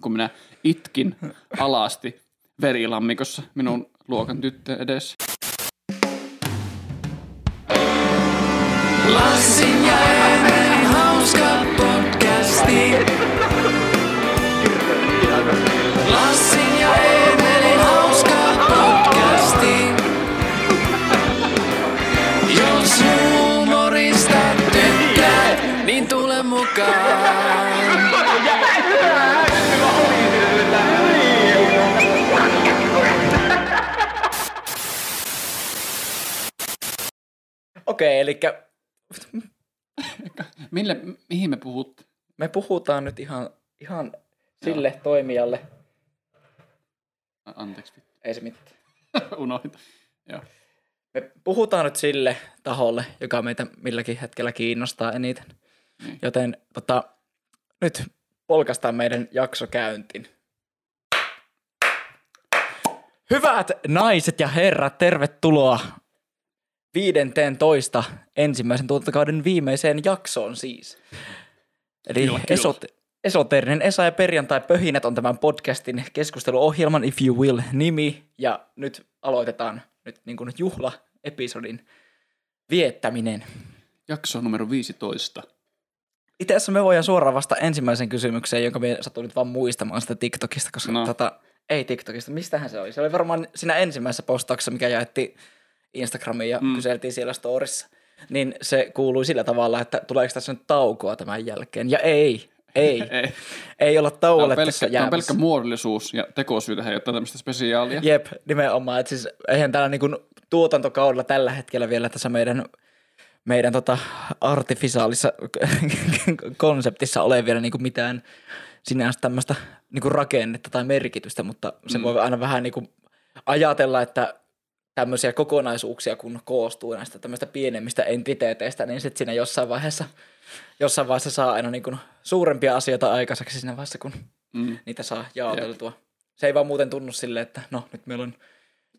kun minä itkin alasti verilammikossa minun luokan tyttö edessä. Lassin Okei, eli Mille, mihin me puhut? me puhutaan nyt ihan, ihan sille toimijalle. A- Anteeksi. Ei se mitään. unohdin. Joo. Me puhutaan nyt sille taholle, joka meitä milläkin hetkellä kiinnostaa eniten. Niin. Joten tota, nyt polkastaan meidän jakso käyntiin. Hyvät naiset ja herrat, tervetuloa 15 ensimmäisen tuotantokauden viimeiseen jaksoon siis. Eli Kyllä, kyllä. esot, esoteerinen Esa ja perjantai pöhinät on tämän podcastin keskusteluohjelman If You Will nimi. Ja nyt aloitetaan nyt niin kuin juhla-episodin viettäminen. Jakso numero 15. Itse asiassa me voidaan suoraan vasta ensimmäisen kysymykseen, jonka me satun nyt vaan muistamaan sitä TikTokista, koska no. tota, ei TikTokista, mistähän se oli? Se oli varmaan siinä ensimmäisessä postauksessa, mikä jaettiin Instagramiin ja Mm. kyseltiin siellä storissa. Niin se kuului sillä tavalla, että tuleeko tässä nyt taukoa tämän jälkeen. Ja ei, ei, Ei. ei olla Tämä on, tauolle pelkkä, tässä on pelkkä muodollisuus ja tekosyytä he ottaa tämmöistä spesiaalia. Jep, nimenomaan. Että siis eihän täällä niin tuotantokaudella tällä hetkellä vielä tässä meidän, meidän tota artificiaalissa konseptissa ole vielä niin mitään sinänsä tämmöistä niin rakennetta tai merkitystä, mutta se Mm. voi aina vähän niin ajatella, että tämmöisiä kokonaisuuksia, kun koostuu näistä tämmöistä pienemmistä entiteeteistä, niin sitten siinä jossain vaiheessa, jossain vaiheessa saa aina niin suurempia asioita aikaiseksi siinä vaiheessa, kun Mm. niitä saa jaoteltua. Se ei vaan muuten tunnu silleen, että no nyt meillä on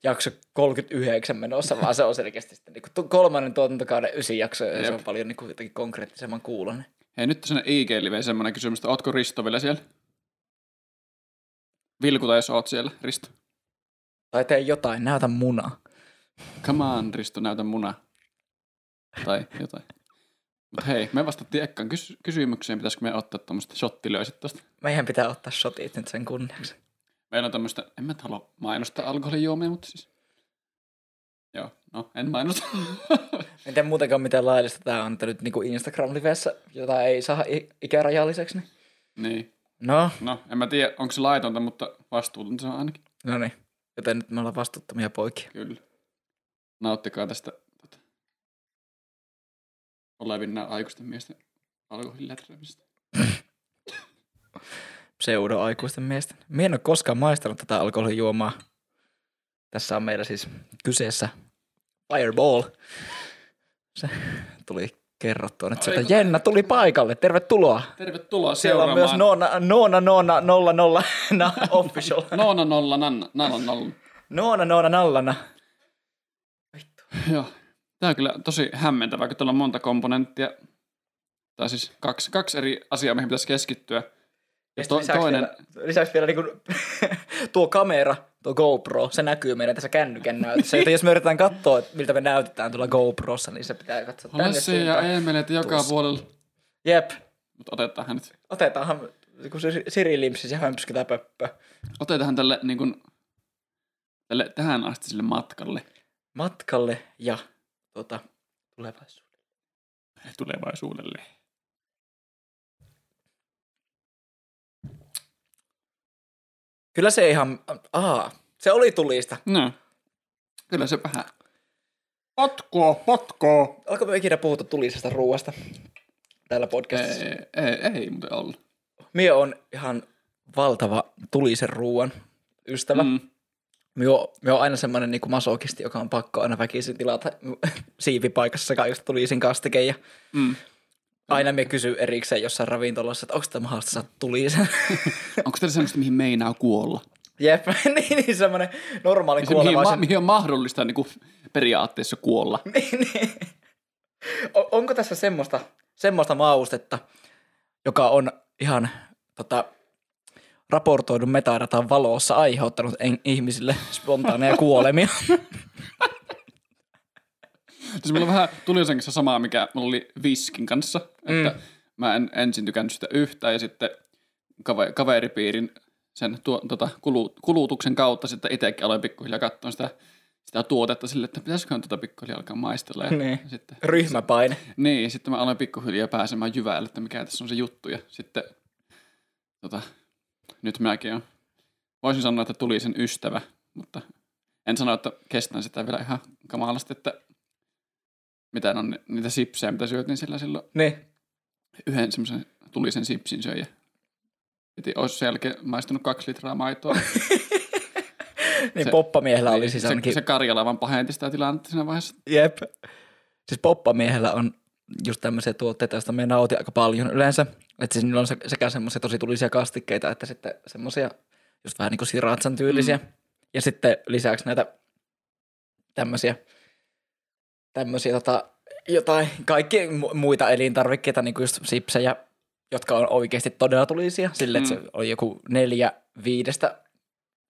jakso 39 menossa, vaan se on selkeästi sitten niin kuin kolmannen tuotantokauden ysi jakso, ja se Jep. on paljon niin kuin jotenkin konkreettisemman kuulonen. Hei, nyt sinne IG-liveen semmoinen kysymys, että ootko Risto vielä siellä? Vilkuta, jos oot siellä, Risto. Tai tee jotain, näytä munaa. Come on, Risto, näytä muna. Tai jotain. Mutta hei, me vastattiin ekkaan kysy- kysymykseen, pitäisikö me ottaa tuommoista shottilöiset tosta. Meidän pitää ottaa shotit nyt sen kunniaksi. Meillä on tämmöistä, en mä halua mainostaa alkoholijuomia, mutta siis... Joo, no, en mainosta. En tiedä muutenkaan miten laillista tämä on, että nyt niin Instagram-livessä, jota ei saa i- ikärajalliseksi. Niin. niin. No, No, en mä tiedä, onko se laitonta, mutta vastuutonta se on ainakin. no niin. Joten nyt me ollaan vastuuttomia poikia. Kyllä. Nauttikaa tästä tota, olevinna aikuisten miesten alkoholiläträämisestä. pseudo-aikuisten miesten. Mie en ole koskaan maistanut tätä alkoholijuomaa. Tässä on meillä siis kyseessä Fireball. Se tuli kerrottua nyt sieltä. Jenna tuli paikalle, tervetuloa. Tervetuloa Siellä on seuraamaan. myös Noona, Noona, Noona, nolla, nolla, na, official. Noona nolla nanna, nalla nolla. Noona, Noona, nallana. Joo. Tää on kyllä tosi hämmentävää, kun tuolla on monta komponenttia. Tai siis kaksi, kaksi eri asiaa, mihin pitäisi keskittyä. Ja to, lisäksi toinen, Vielä, lisäksi vielä niinku, tuo kamera, tuo GoPro, se näkyy meidän tässä kännykän näytössä. Joten jos me yritetään katsoa, että miltä me näytetään tuolla GoProssa, niin se pitää katsoa tänne Lassi ja. Eemelet joka Tuossa. puolella. Jep, Mutta otetaanhan nyt. otetaanhan kun se Siri limpsis ja hömpskytä pöppö. Otetaanhan tälle, niin kuin, tälle tähän asti sille matkalle Matkalle ja tota, tulevaisuuteen. tulevaisuudelle. Kyllä se ihan, aa, se oli tulista. No. Kyllä se vähän. Potkoa, potkoa. Onko me ikinä puhuttu tulisesta ruuasta täällä podcastissa? Ei, ei, ei muuten ollut. Mie on ihan valtava tulisen ruuan ystävä. Mm. Mie on, aina semmoinen niin masokisti, joka on pakko aina väkisin tilata siivipaikassa kaikista tulisin kastike. Ja Mm. aina me kysyy erikseen jossain ravintolassa, että onko tämä mahdollista saada tulisen. Onko teillä semmoista, mihin meinaa kuolla? Jep, niin, niin semmoinen normaali Se, mihin, ma- kuolevaisen. mihin on mahdollista niin kuin, periaatteessa kuolla? niin, niin. O- onko tässä semmoista, semmoista maustetta, joka on ihan tota, raportoidun metadatan valossa aiheuttanut en- ihmisille spontaaneja kuolemia. Siis mulla vähän tuli sen kanssa samaa, mikä mulla oli Viskin kanssa. Että mm. mä en ensin tykännyt sitä yhtään ja sitten kave, kaveripiirin sen tuo, tota, kulu, kulutuksen kautta sitten itsekin aloin pikkuhiljaa katsoa sitä, sitä tuotetta sille, että pitäisiköhän tuota pikkuhiljaa alkaa maistella. Ja Niin. sitten, Ryhmäpaine. niin, sitten mä aloin pikkuhiljaa pääsemään jyvälle, että mikä tässä on se juttu. Ja sitten tota, nyt mäkin on. Voisin sanoa, että tuli sen ystävä, mutta en sano, että kestän sitä vielä ihan kamalasti, että mitä on ni- niitä sipsejä, mitä syötiin sillä silloin Niin. yhden semmoisen tulisen sipsin söi ja piti, olisi sen jälkeen maistunut kaksi litraa maitoa. Niin Se- poppamiehellä oli Niin, siis se, ainakin... se Karjala vaan pahenti sitä tilannetta siinä vaiheessa. Jep. Siis poppamiehellä on just tämmöisiä tuotteita, joista me nautin aika paljon yleensä. Että siis niillä on se- sekä semmoisia tosi tulisia kastikkeita, että sitten semmoisia just vähän niin kuin siratsan tyylisiä. Mm. Ja sitten lisäksi näitä tämmöisiä, tämmöisiä tota, jotain, kaikki mu- muita elintarvikkeita, niin kuin just sipsejä, jotka on oikeasti todella tulisia. Sille, että Mm. se oli joku neljä viidestä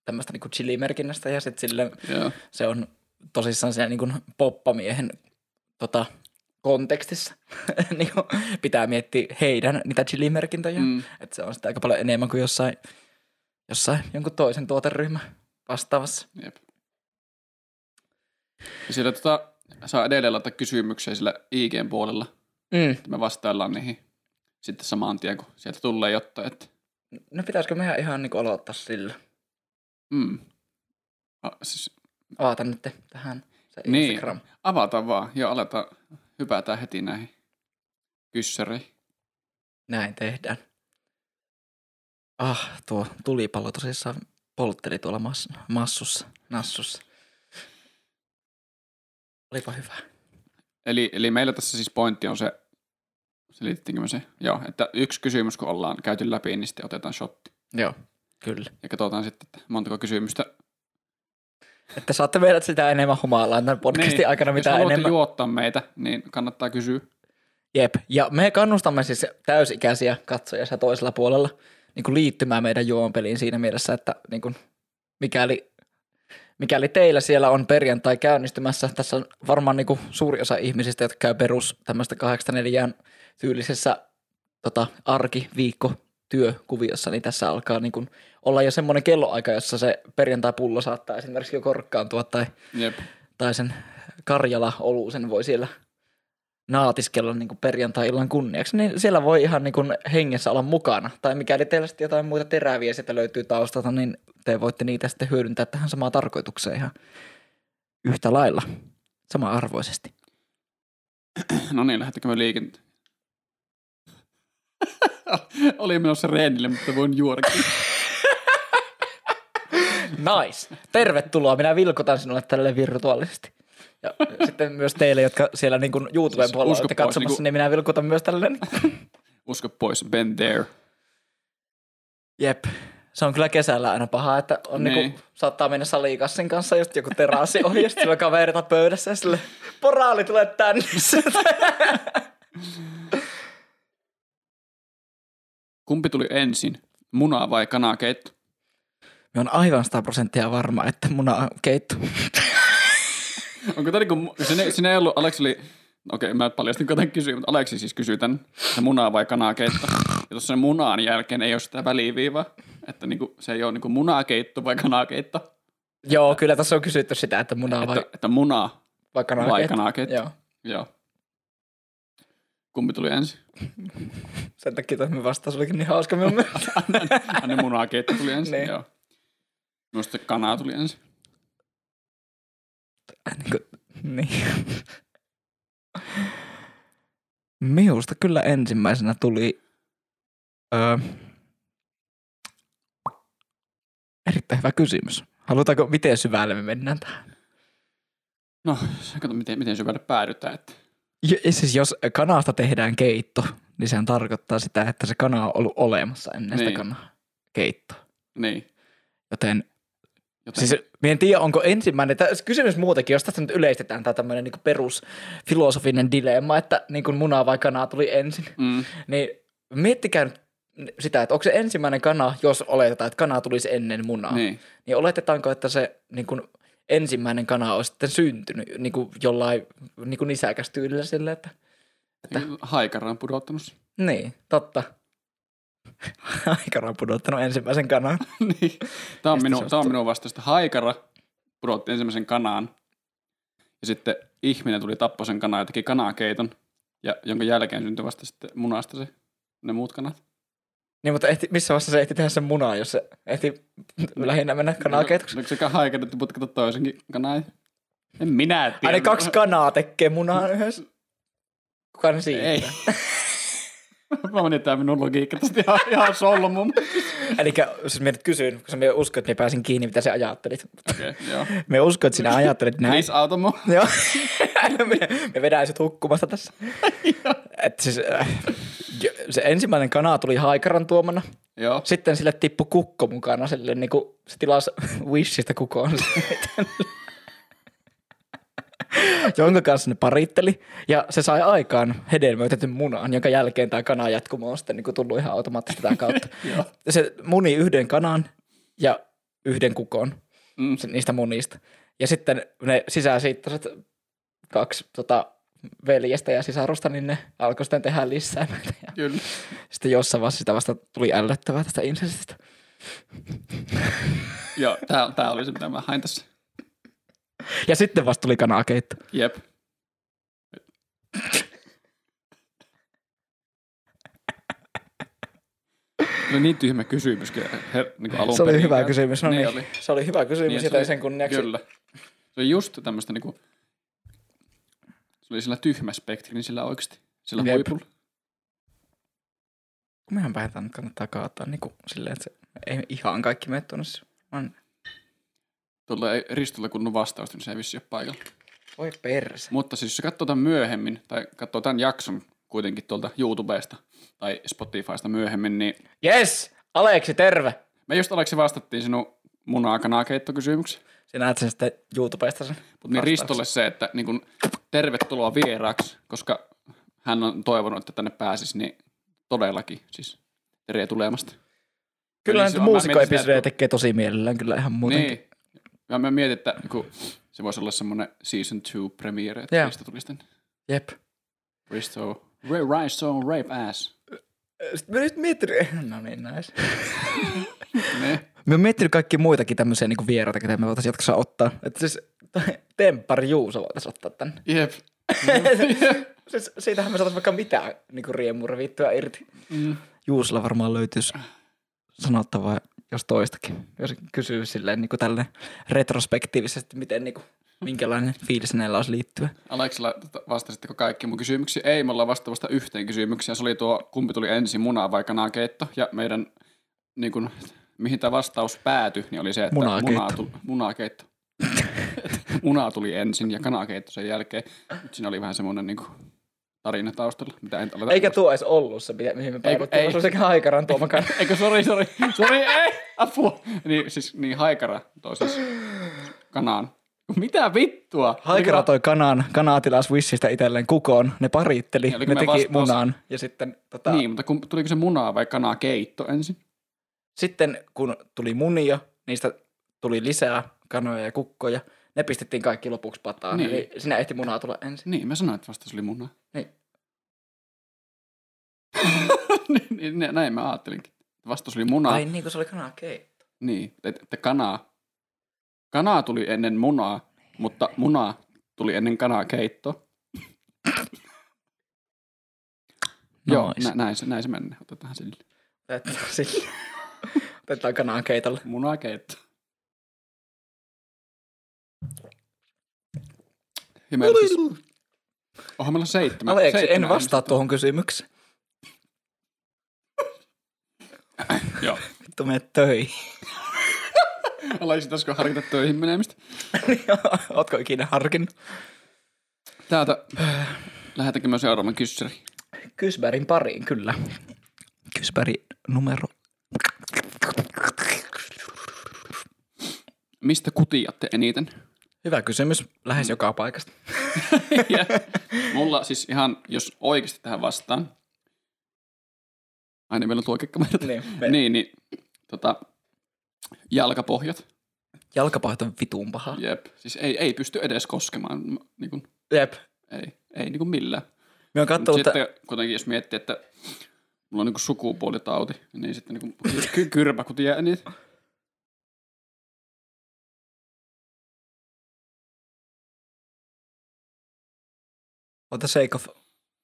tämmöistä niin kuin chilimerkinnästä ja sitten sille Joo. se on tosissaan siellä niin kuin poppamiehen tota, kontekstissa. niin kuin pitää miettiä heidän niitä chilimerkintöjä. Mm. Että se on sitä aika paljon enemmän kuin jossain, jossain jonkun toisen tuoteryhmän vastaavassa. Jep. Ja siellä tota, saa edelleen laittaa kysymyksiä sillä IGn puolella, Mm. että me vastaillaan niihin sitten saman tien, kun sieltä tulee jotain, että No pitäisikö meidän ihan niin aloittaa sillä? mm. A, siis, Avata nyt tähän se Niin. Instagram. avataan vaan ja aletaan hypätään heti näihin kyssäreihin. Näin tehdään. Ah, tuo tulipallo tosissaan poltteli tuolla mass, massussa, nassussa. Olipa hyvä. Eli, eli meillä tässä siis pointti on se, selittiinkö me se? Joo, että yksi kysymys kun ollaan käyty läpi, niin sitten otetaan shotti. Joo, kyllä. Ja katsotaan sitten, että montako kysymystä. Että saatte meidät sitä enemmän humalaan tämän podcastin niin, aikana, Jos mitä haluatte enemmän. juottaa meitä, niin kannattaa kysyä. Jep. Ja me kannustamme siis täysikäisiä katsojia toisella puolella niin kuin liittymään meidän juonpeliin siinä mielessä, että niin kuin, mikäli, mikäli teillä siellä on perjantai käynnistymässä, tässä on varmaan niin kuin suuri osa ihmisistä, jotka käy perus tämmöistä 84 tyylisessä tota, arki, viikko, työkuviossa, niin tässä alkaa niin kuin olla jo semmoinen kelloaika, jossa se perjantai-pullo saattaa esimerkiksi jo korkkaantua tai Jep. tai sen Karjala oluusen voi siellä naatiskella niin perjantai-illan kunniaksi, niin siellä voi ihan niin kuin hengessä olla mukana. Tai mikäli teillä sitten jotain muita teräviä sieltä löytyy taustalta, niin te voitte niitä sitten hyödyntää tähän samaan tarkoitukseen ihan yhtä lailla, sama-arvoisesti. No niin, lähdettekö me liikenteen? Oli menossa reenille, mutta voin juodakin. Nice. Tervetuloa. Minä vilkutan sinulle tälle virtuaalisesti. Ja sitten myös teille, jotka siellä niin kuin YouTuben Siis puolella olette katsomassa, niin kuin- niin minä vilkutan myös tälle. Usko pois, been there. Jep. Se on kyllä kesällä aina paha, että on niin. Niin. niinku, saattaa mennä salikassin kanssa just joku terassi ohi ja sitten kaverita pöydässä ja sille poraali tulee tänne. Kumpi tuli ensin, muna vai kanakeitto? Me on aivan 100 prosenttia varma, että muna on keitto. Onko tämä niinku, sinne, sinne ei ollut, Aleksi oli, okei mä paljastin kuten kysyi, mutta Aleksi siis kysyi tän, että munaa vai kanakeitto. Ja tuossa munaan jälkeen ei ole sitä väliviivaa, että niinku, se ei ole niinku munakeitto vai kanakeitto. Joo, kyllä tässä on kysytty sitä, että muna vai, Että, että muna vai kana vai keitto. kanakeitto. Joo. Joo. Kumpi tuli ensin? Sen takia tämä vastaus olikin niin hauska minun mielestä. Anne munakeitto tuli ensin, Niin. joo. Minusta kana tuli ensin. niin, kuin, niin. Minusta kyllä ensimmäisenä tuli öö, erittäin hyvä kysymys. Halutaanko, miten syvälle me mennään tähän? No, kato miten, miten syvälle päädytään. Että. Ja, siis jos kanasta tehdään keitto, niin sehän tarkoittaa sitä, että se kana on ollut olemassa ennen sitä Niin. kanaa keittoa. Niin. Joten Joten, Siis minä en tiedä, onko ensimmäinen, tämä kysymys muutenkin, jos tästä nyt yleistetään tämä tämmöinen niin perusfilosofinen dilemma, että niin kuin muna vai kanaa tuli ensin, mm, niin miettikää nyt sitä, että onko se ensimmäinen kana, jos oletetaan, että kana tulisi ennen munaa, Niin. niin oletetaanko, että se niin kuin, ensimmäinen kana olisi sitten syntynyt niin kuin jollain niin kuin nisäkästyylillä sillä, että Haikara on pudottanut niin, totta. Aikara on pudottanut ensimmäisen kanan. niin. Tämä on, on tämä on minun vastausta. Haikara pudotti ensimmäisen kanaan. Ja sitten ihminen tuli tappoi sen kanaa ja teki kanakeiton. Ja jonka jälkeen syntyi vasta sitten munasta se, ne muut kanat. Niin, mutta ehti, missä vaiheessa se ehti tehdä sen munaa, jos se ehti lähinnä mennä kanaa keitoksi? Oliko sekä haikara, että putkata toisenkin kanaa? En minä tiedä. Aina kaksi kanaa tekee munaa yhdessä. Kuka ne siitä? Ei. Mä menin tää minun logiikka tästä ihan, ihan solmuun. Eli jos mä nyt kysyin, koska mä uskon, että mä pääsin kiinni, mitä sä ajattelit. Okei, okay, joo. Me uskon, että sinä ajattelit näin. Please auta mua. Joo. me, me vedään sut hukkumasta tässä. Et siis, äh, se ensimmäinen kana tuli haikaran tuomana. Joo. Sitten sille tippui kukko mukana. Sille, niin kuin, se tilasi Wishistä kukoon. jonka kanssa ne paritteli. Ja se sai aikaan hedelmöitetyn munan, jonka jälkeen tämä kana jatkumo on sitten niin kuin tullut ihan automaattisesti tätä kautta. Se muni yhden kanan ja yhden kukon Mm. niistä munista. Ja sitten ne sisäsiittoiset kaksi tota, veljestä ja sisarusta, niin ne alkoi sitten tehdä lisää. Ja Kyllä. sitten jossain vaiheessa sitä vasta tuli ällöttävää tästä insestistä. Joo, tää, tää oli se, mitä mä hain tässä. Ja sitten vasta tuli kanakeitto. Jep. Oli niin tyhmä kysymys, kyllä, her, niin alun Se oli perin. hyvä kysymys. No niin niin, oli. Se oli hyvä kysymys, Niin, se oli- sen kunniaksi. Kyllä. Se oli just tämmöistä niinku, se oli sillä tyhmä spektri, niin sillä oikeasti, sillä Jep. huipulla. Mehän päätään nyt kannattaa kaataa niin kuin silleen, että se ei ihan kaikki mene tuonne. vaan- Tuolla Ristolla kunnon vastausta, niin se ei vissi ole paikalla. Voi perse. Mutta siis jos sä katsoo tämän myöhemmin, tai katsoo tämän jakson kuitenkin tuolta YouTubesta tai Spotifysta myöhemmin, niin Yes! Aleksi, terve! me just Aleksi vastattiin sinun munakanaakeittokysymykseen. Sinä näet sen sitten YouTubesta sen. Mutta niin Ristolle se, että niin kun, tervetuloa vieraaksi, koska hän on toivonut, että tänne pääsisi, niin todellakin siis tere tulemasta. Kyllä näitä sitä, tekee tosi mielellään kyllä ihan muutenkin. Niin. Ja mä mietin, että kun se voisi olla semmoinen season 2 premiere, että Joo. Risto tulisi tänne. Jep. Risto, Ray Risto, rape ass. Sitten mä nyt miettinyt, no niin näis. Ne. Mä oon miettinyt kaikki muitakin tämmöisiä niin vieraita, ketä me voitaisiin jatkossa ottaa. Että siis Temppari Juuso voitaisiin ottaa tänne. Jep. siis siitähän me saataisiin vaikka mitään niin riemua vittua irti. Mm. Juusolla varmaan löytyisi sanottavaa jos toistakin. Jos kysyy silleen niin kuin tälleen retrospektiivisesti, miten niin kuin, minkälainen fiilis näillä olisi liittyä. Aleksilla tota, vastasitteko kaikki mun kysymyksiin? Ei, me ollaan vastaavasta yhteen kysymykseen. Se oli tuo, kumpi tuli ensin, muna vai kanakeitto. Ja meidän, niin kun, mihin tämä vastaus päätyi, niin oli se, että Munakeitto. munaa, tuli, munakeitto. munaa tuli ensin ja kanakeitto sen jälkeen. Nyt siinä oli vähän semmoinen niin tarina taustalla, mitä en aleta Eikä tuo edes ollut se, mihin me päädyttiin, ei. se oli sekä aikaran tuomakaan. Eikö, sori, sori, sori, ei, apua. Niin, siis, niin haikara toi siis kanaan. Mitä vittua? Haikara toi kanan, kanaa tilas Wishistä itselleen kukoon, ne paritteli, Niin, oliko ne teki vastaus- munan ja sitten tota, Niin, mutta kun, tuliko se munaa vai kanaa keitto ensin? sitten kun tuli munia, niistä tuli lisää kanoja ja kukkoja, ne pistettiin kaikki lopuksi pataan, Niin. niin. eli sinä ehti munaa tulla ensin. Niin, mä sanoin, että vastaus oli munaa. Niin. niin, niin, nä- näin mä ajattelinkin. Vastaus oli munaa. Ai niin, kun se oli kanaa keitto. Niin, että, kanaa. Kanaa tuli ennen munaa, mutta munaa tuli ennen kanaa keitto. Joo, Nice. nä, näin, se, näin se menee. Otetaan sille. Otetaan sille. Otetaan kanaa keitolle. Munaa keitto. Siis, onhan meillä seitsemän. Aleksi, en seitsemän vastaa ihmistä. tuohon kysymykseen. Joo. Vittu mene töihin. Aleksi, pitäisikö harkita töihin menemistä? Ootko ikinä harkinnut? Täältä lähetänkö mä seuraavan kyssäri? Kysbergin pariin, kyllä. Kysberg numero. Mistä kutiatte eniten? Hyvä kysymys. Lähes joka paikasta. ja mulla siis ihan, jos oikeasti tähän vastaan, Ai niin, meillä on tuo kekkamerta. Niin, niin, niin tota, jalkapohjat. Jalkapahto on vituun paha. Jep. Siis ei, ei pysty edes koskemaan. Niin kuin, Jep. ei, ei niin kuin millään. Me on Mutta kattonut, että sitten kuitenkin jos miettii, että mulla on niin kuin sukupuolitauti, niin sitten niin kuin ky- kyrpäkutia ja niitä. For the sake of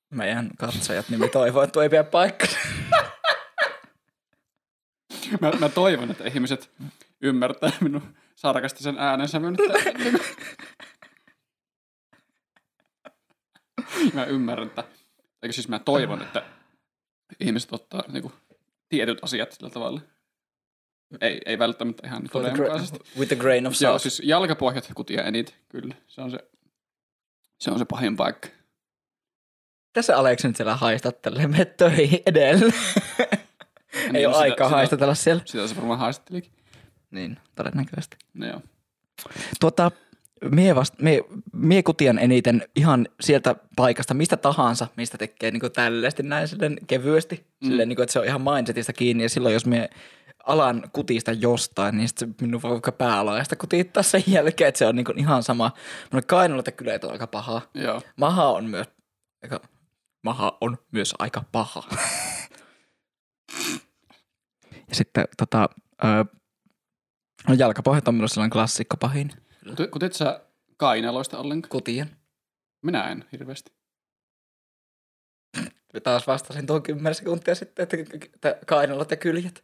meidän katsojat, niin me toivon, että ei pidä paikkaa. Mä, mä toivon, että ihmiset ymmärtää minun sarkastisen äänensävyn. Niin kuin- mä ymmärrän, että, eikö siis mä toivon, että ihmiset ottaa niin kuin, tietyt asiat sillä tavalla. Ei, ei välttämättä ihan todenmukaisesti. with the grain of Joo, salt. siis jalkapohjat kutia enit, kyllä. Se on se, se on se pahin paikka. Tässä Aleksi nyt siellä haistattelee, me töihin edelleen. ei Niin, ole sitä- aikaa sitä- haistatella siellä. Sitä se varmaan haistattelikin. Niin, todennäköisesti. No joo. Tuota, mie, vast, mie, mie kutian eniten ihan sieltä paikasta, mistä tahansa, mistä tekee niin tällaisesti näin silleen kevyesti. Mm. Silleen, niin kuin, että se on ihan mindsetista kiinni ja silloin jos mie alan kutista jostain, niin sitten minun voi vaikka päälaista kutittaa sen jälkeen, että se on niin ihan sama. Mun kainalot ja kyleet on aika paha. Joo. Maha on myös aika, maha on myös aika paha. ja sitten tota, ö, no jalkapohjat on minulla sellainen klassikko pahin. Kut- Kutit sä kainaloista ollenkaan? Kutien. Minä en hirveästi. Ja taas vastasin tuon 10 sekuntia sitten, että, että kainalot ja kyljet.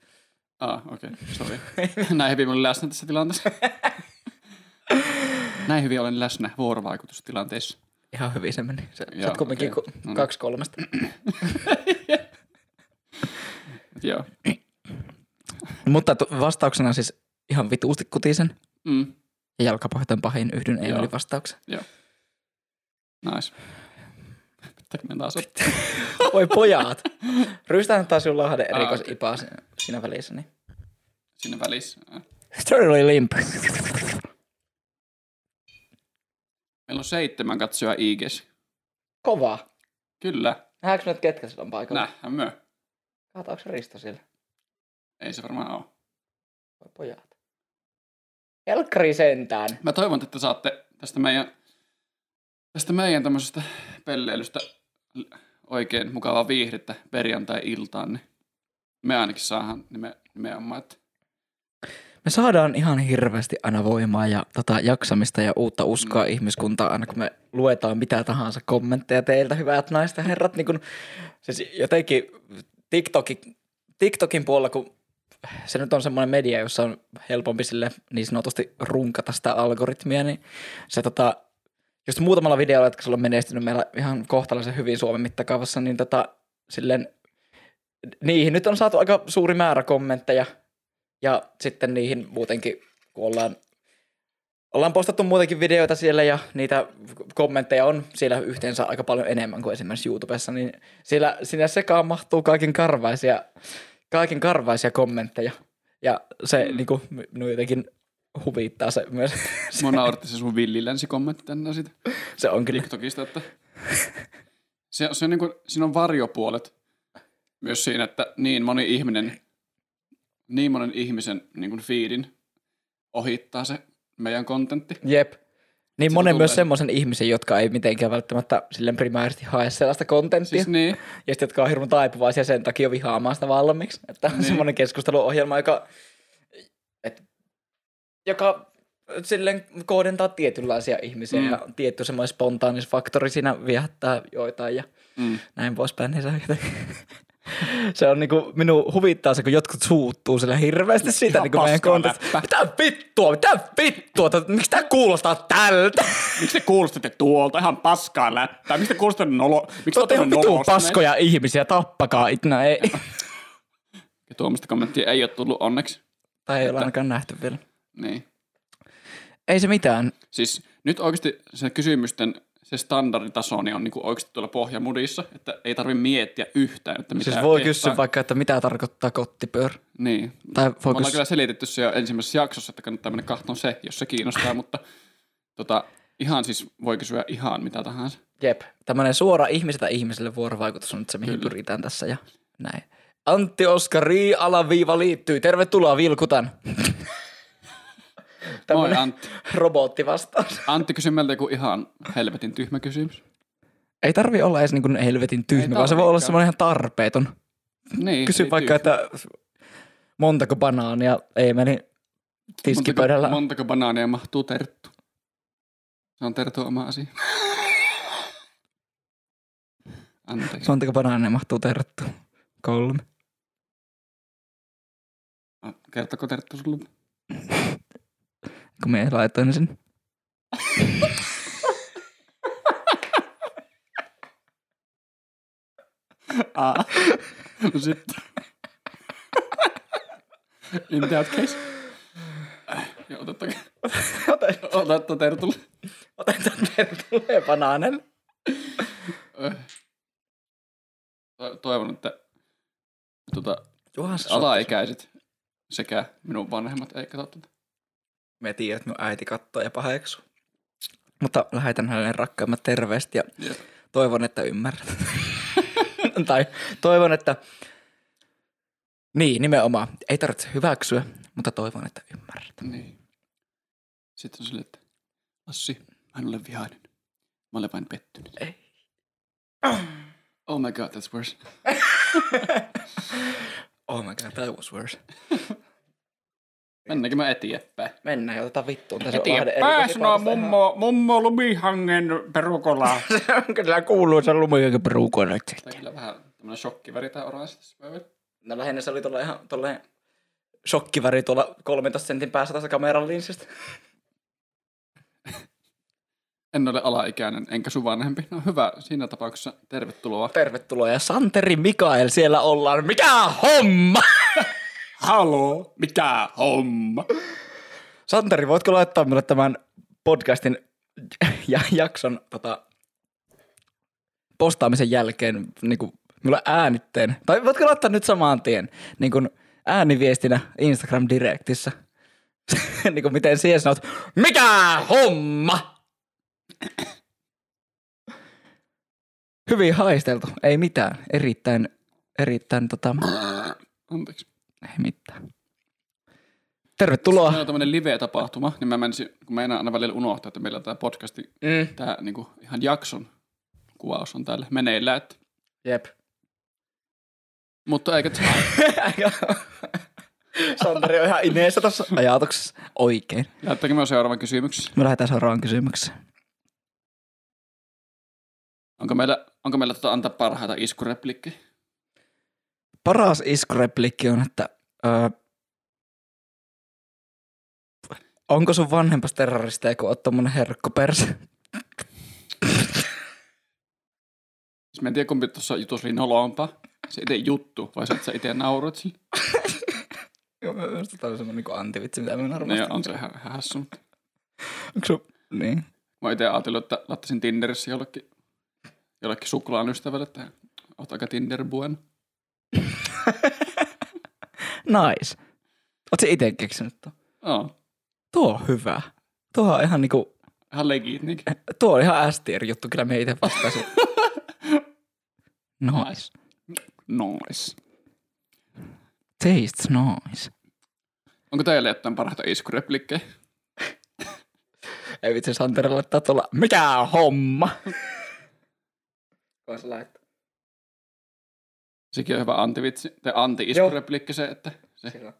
Ah, okei, okay. sori. Näin hyvin olen läsnä tässä tilanteessa. Näin hyvin olen läsnä vuorovaikutustilanteissa. Ihan hyvin se meni. Sä Joo, oot kumminkin okay. No niin. kaksi kolmesta. Joo. Mutta vastauksena siis ihan vituusti kutisen. Mm. Ja jalkapohjat on pahin, yhdyn Joo. Emeli vastauksen. Nice. Pitääkö me taas ottaa? Voi pojat. Rystään taas sun Lahden Ah, erikois okei. ipaa siinä- siinä välissä. Niin. Sinne välissä. Story limp. Meillä on seitsemän katsoja IGS. Kova. Kyllä. Nähdäänkö nyt ketkä sillä on paikalla? Nähdään myö. Katoako se Risto siellä? Ei se varmaan ole. Voi pojat. Helkkari sentään. Mä toivon, että saatte tästä meidän, tästä meidän tämmöisestä pelleilystä oikein mukavaa viihdettä perjantai-iltaan, niin me ainakin saadaan nime, nimenomaan, että Me saadaan ihan hirveästi aina voimaa ja tota, jaksamista ja uutta uskoa mm. ihmiskuntaa aina kun me luetaan mitä tahansa kommentteja teiltä, hyvät naiset ja herrat. Niin kun, siis jotenkin TikTokin, TikTokin puolella, kun se nyt on semmoinen media, jossa on helpompi sille niin sanotusti runkata sitä algoritmia, niin se tota, just muutamalla videolla, jotka sulla on menestynyt meillä ihan kohtalaisen hyvin Suomen mittakaavassa, niin tota, silleen, niihin nyt on saatu aika suuri määrä kommentteja, ja sitten niihin muutenkin, kun ollaan, ollaan postattu muutenkin videoita siellä ja niitä kommentteja on siellä yhteensä aika paljon enemmän kuin esimerkiksi YouTubessa, niin siellä, sinne sekaan mahtuu kaiken karvaisia, kaiken karvaisia kommentteja. Ja se mm. niin kuin, minun jotenkin huvittaa se myös. mua nauratti se sun villilänsi-kommentti tänne siitä se on kyllä. TikTokista, että se, se on niin kuin, siinä on varjopuolet myös siinä, että niin moni ihminen, niin monen ihmisen niin kuin feedin ohittaa se meidän kontentti. Jep. Niin Se monen tulee. myös semmoisen ihmisen, jotka ei mitenkään välttämättä silleen primäärisesti hae sellaista kontenttia. Siis niin, Ja sitten, jotka on hirveän taipuvaisia sen takia vihaamaan sitä valmiiksi. Että on Niin. semmoinen keskusteluohjelma, joka, et, joka silleen kohdentaa tietynlaisia ihmisiä Mm. ja tietty semmoinen spontaanisfaktori siinä viehättää joitain ja mm. näin poispäin. Niin se, on jotenkin- se on niinku, minun huvittaa se, kun jotkut suuttuu sillä hirveästi siitä Ihan niinku meidän läppä. Mitä vittua, mitä vittua, miksi tää kuulostaa tältä? Miksi te kuulostatte tuolta ihan paskaa läppää? Miksi te kuulostatte nolo... Miksi Te ihan vitun paskoja ihmisiä, tappakaa itnä, ei. Ja tuommoista kommenttia ei ole tullut onneksi. tai ei ole ainakaan nähty vielä. Niin. Ei se mitään. Siis nyt oikeasti se kysymysten se standarditaso niin on niin kuin oikeasti tuolla pohjamudissa, että ei tarvitse miettiä yhtään, että mitä Siis voi kehtaa. kysyä vaikka, että mitä tarkoittaa kottipyörä. Niin. Tai voi ollaan kysyä, kyllä selitetty se jo ensimmäisessä jaksossa, että kannattaa mennä kahtoon se, jos se kiinnostaa, mutta tota, ihan siis voi kysyä ihan mitä tahansa. jep, tämmöinen suora ihmiseltä ihmiselle vuorovaikutus on nyt se, mihin Kyllä. pyritään tässä ja näin. Antti Oskari alaviiva liittyy. Tervetuloa Vilkutan. Moi Antti. robottivastaus. Antti kysyi meiltä joku ihan helvetin tyhmä kysymys. Ei tarvi olla edes niin helvetin tyhmä, vaan se voi olla semmoinen ihan tarpeeton. Niin, Kysy vaikka, tyhmä. että montako banaania ei meni tiskipöydällä. Montako, montako banaania mahtuu terttu? Se on terttu oma asia. Anteeksi. Montako banaania mahtuu terttu? Kolme. Kertoko terttu sulle? Kun me laitoin sen. Aa. No sitten. In that case. Joo, otettakaa. Otatta tertulle. Otetaan tertulle banaanelle. To- Toivon, että se alaikäiset sekä minun vanhemmat ei katso tätä. Me tiedät, että minun äiti kattoo ja paheksu. Mutta lähetän hänelle rakkaimmat terveiset ja Jep. toivon, että ymmärrät. tai toivon, että... Niin, nimenomaan. Ei tarvitse hyväksyä, mutta toivon, että ymmärrät. Niin. Sitten on silleen, että Lassi, mä en ole vihainen. Mä olen vain pettynyt. Ei. Oh my god, that's worse. Oh my god, that was worse. Mennäänkö mä eteenpäin? Mennään ja otetaan vittuun. Tässä Eteenpäin, sanoo mummo, mummo lumihangen perukola. Se on kyllä perukoina. Tämä on kyllä vähän tämmönen shokkiväri tää oranssi tässä päivällä. No lähinnä se oli tuolla ihan tolleen shokkiväri tuolla 13 sentin päässä tässä kameran linssistä. En ole alaikäinen, enkä sun vanhempi. No hyvä, siinä tapauksessa tervetuloa. Tervetuloa ja Santeri Mikael siellä ollaan. Mikä homma? Halo, mikä homma? Santeri, voitko laittaa minulle tämän podcastin ja jakson tota, postaamisen jälkeen niin kuin, minulle äänitteen? Tai voitko laittaa nyt samaan tien niin kuin ääniviestinä Instagram Directissä? niin kuin miten siihen sanot, mikä homma? Hyvin haisteltu, ei mitään. Erittäin, erittäin tota, Anteeksi. Ei mitään. Tervetuloa. Meillä on tämmönen live-tapahtuma, niin mä menisin, kun mä enää aina välillä unohtaa, että meillä tämä podcasti, Mm. tämä niinku ihan jakson kuvaus on täällä meneillään. Että, Jep. mutta eikä Santeri on ihan ineessä tuossa ajatuksessa. Oikein. Lähettekö me seuraavan kysymyksen? Me lähdetään seuraavaan kysymykseen. Onko meillä, onko meillä tota antaa parhaita iskureplikkejä? Paras iskureplikki on, että öö, onko sun vanhempas terroristeja, kun oot tommonen herkkoperse? Siis mä en tiedä, kumpi tuossa jutussa oli nolompaa. Se itse juttu, vai sä, sä itse naurat sille? Joo, mä mielestä tää on semmonen niin antivitsi, mitä mä Niin normaalisti. on se ihan, ihan hassu. mutta Onko sun... Niin. Mä itse ajatellut, että laittaisin Tinderissä jollekin, jollekin suklaan ystävälle, että oot aika Tinder bueno. Nice. Oot sä ite keksinyt tuon? Oo, Tuo on hyvä. Tuo on ihan niinku... ihan legit niinkin. Tuo on ihan S-tier juttu, kyllä me itse vastasin. nice. Nice. Tastes nice. Onko teille jotain parhaita iskureplikkejä? Ei vitsi, Santeri laittaa tuolla, mikä homma? Voisi laittaa. Sekin on hyvä antivitsi, tai anti-iskureplikki se, että se, Sillä.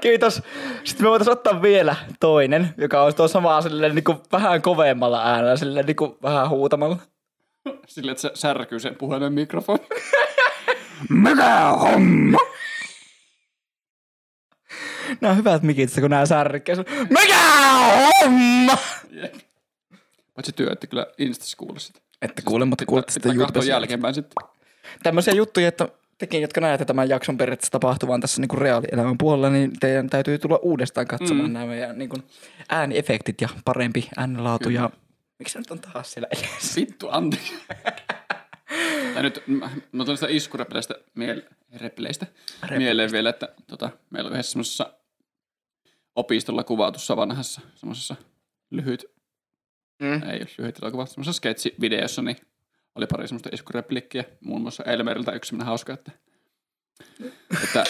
Kiitos. Sitten me voitaisiin ottaa vielä toinen, joka olisi tuo samaa silleen niin kuin vähän kovemmalla äänellä, silleen niin kuin vähän huutamalla. sille, että se särkyy sen puhelimen mikrofoni. Mikä homma? Nämä on hyvät mikit, kun nämä särkee. Mikä homma? Jep. Paitsi työ, että kyllä Instassa kuule sitä. Ette kuule, mutta kuulette Pitää sitten katsoa YouTubessa. jälkeenpäin sitten. Tämmöisiä juttuja, että tekin, jotka näette tämän jakson periaatteessa tapahtuvan tässä niin kuin reaalielämän puolella, niin teidän täytyy tulla uudestaan katsomaan mm. nämä meidän niin kuin ääniefektit ja parempi äänenlaatu. Ja... Miksi se nyt on taas siellä edessä? Vittu, anteeksi. tai nyt, mä, mä tulin sitä iskurepleistä, miele, mieleen vielä, että tota, meillä on yhdessä semmoisessa opistolla kuvatussa vanhassa semmoisessa lyhyt, Mm. ei ole lyhyt elokuva, semmoisessa sketsivideossa, niin oli pari semmoista iskureplikkiä, muun muassa Elmeriltä yksi semmoinen hauska, että, että,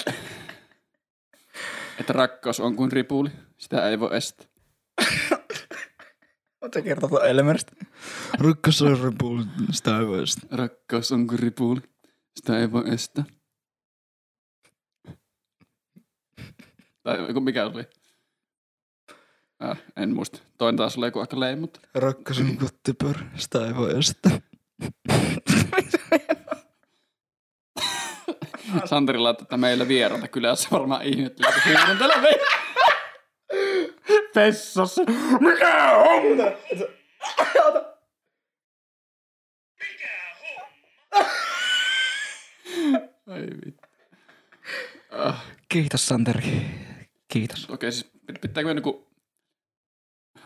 että rakkaus on kuin ripuli, sitä ei voi estää. Oletko kertonut Elmeristä? Rukkas on ripuli, sitä ei voi estää. Rakkaus on kuin ripuli, sitä ei voi estää. Tai mikä oli? Äh, en muista. Toinen taas oli joku aika leim, mutta Rakkas on kottipör, sitä ei voi estää. Santeri laittoi, että meillä vieraita kylässä varmaan ihmettelee, kun huudon meitä. Vessassa. Mikä on? Ai vittu. Ah, Kiitos Santeri. Kiitos. Okei, siis pit- pitääkö me niinku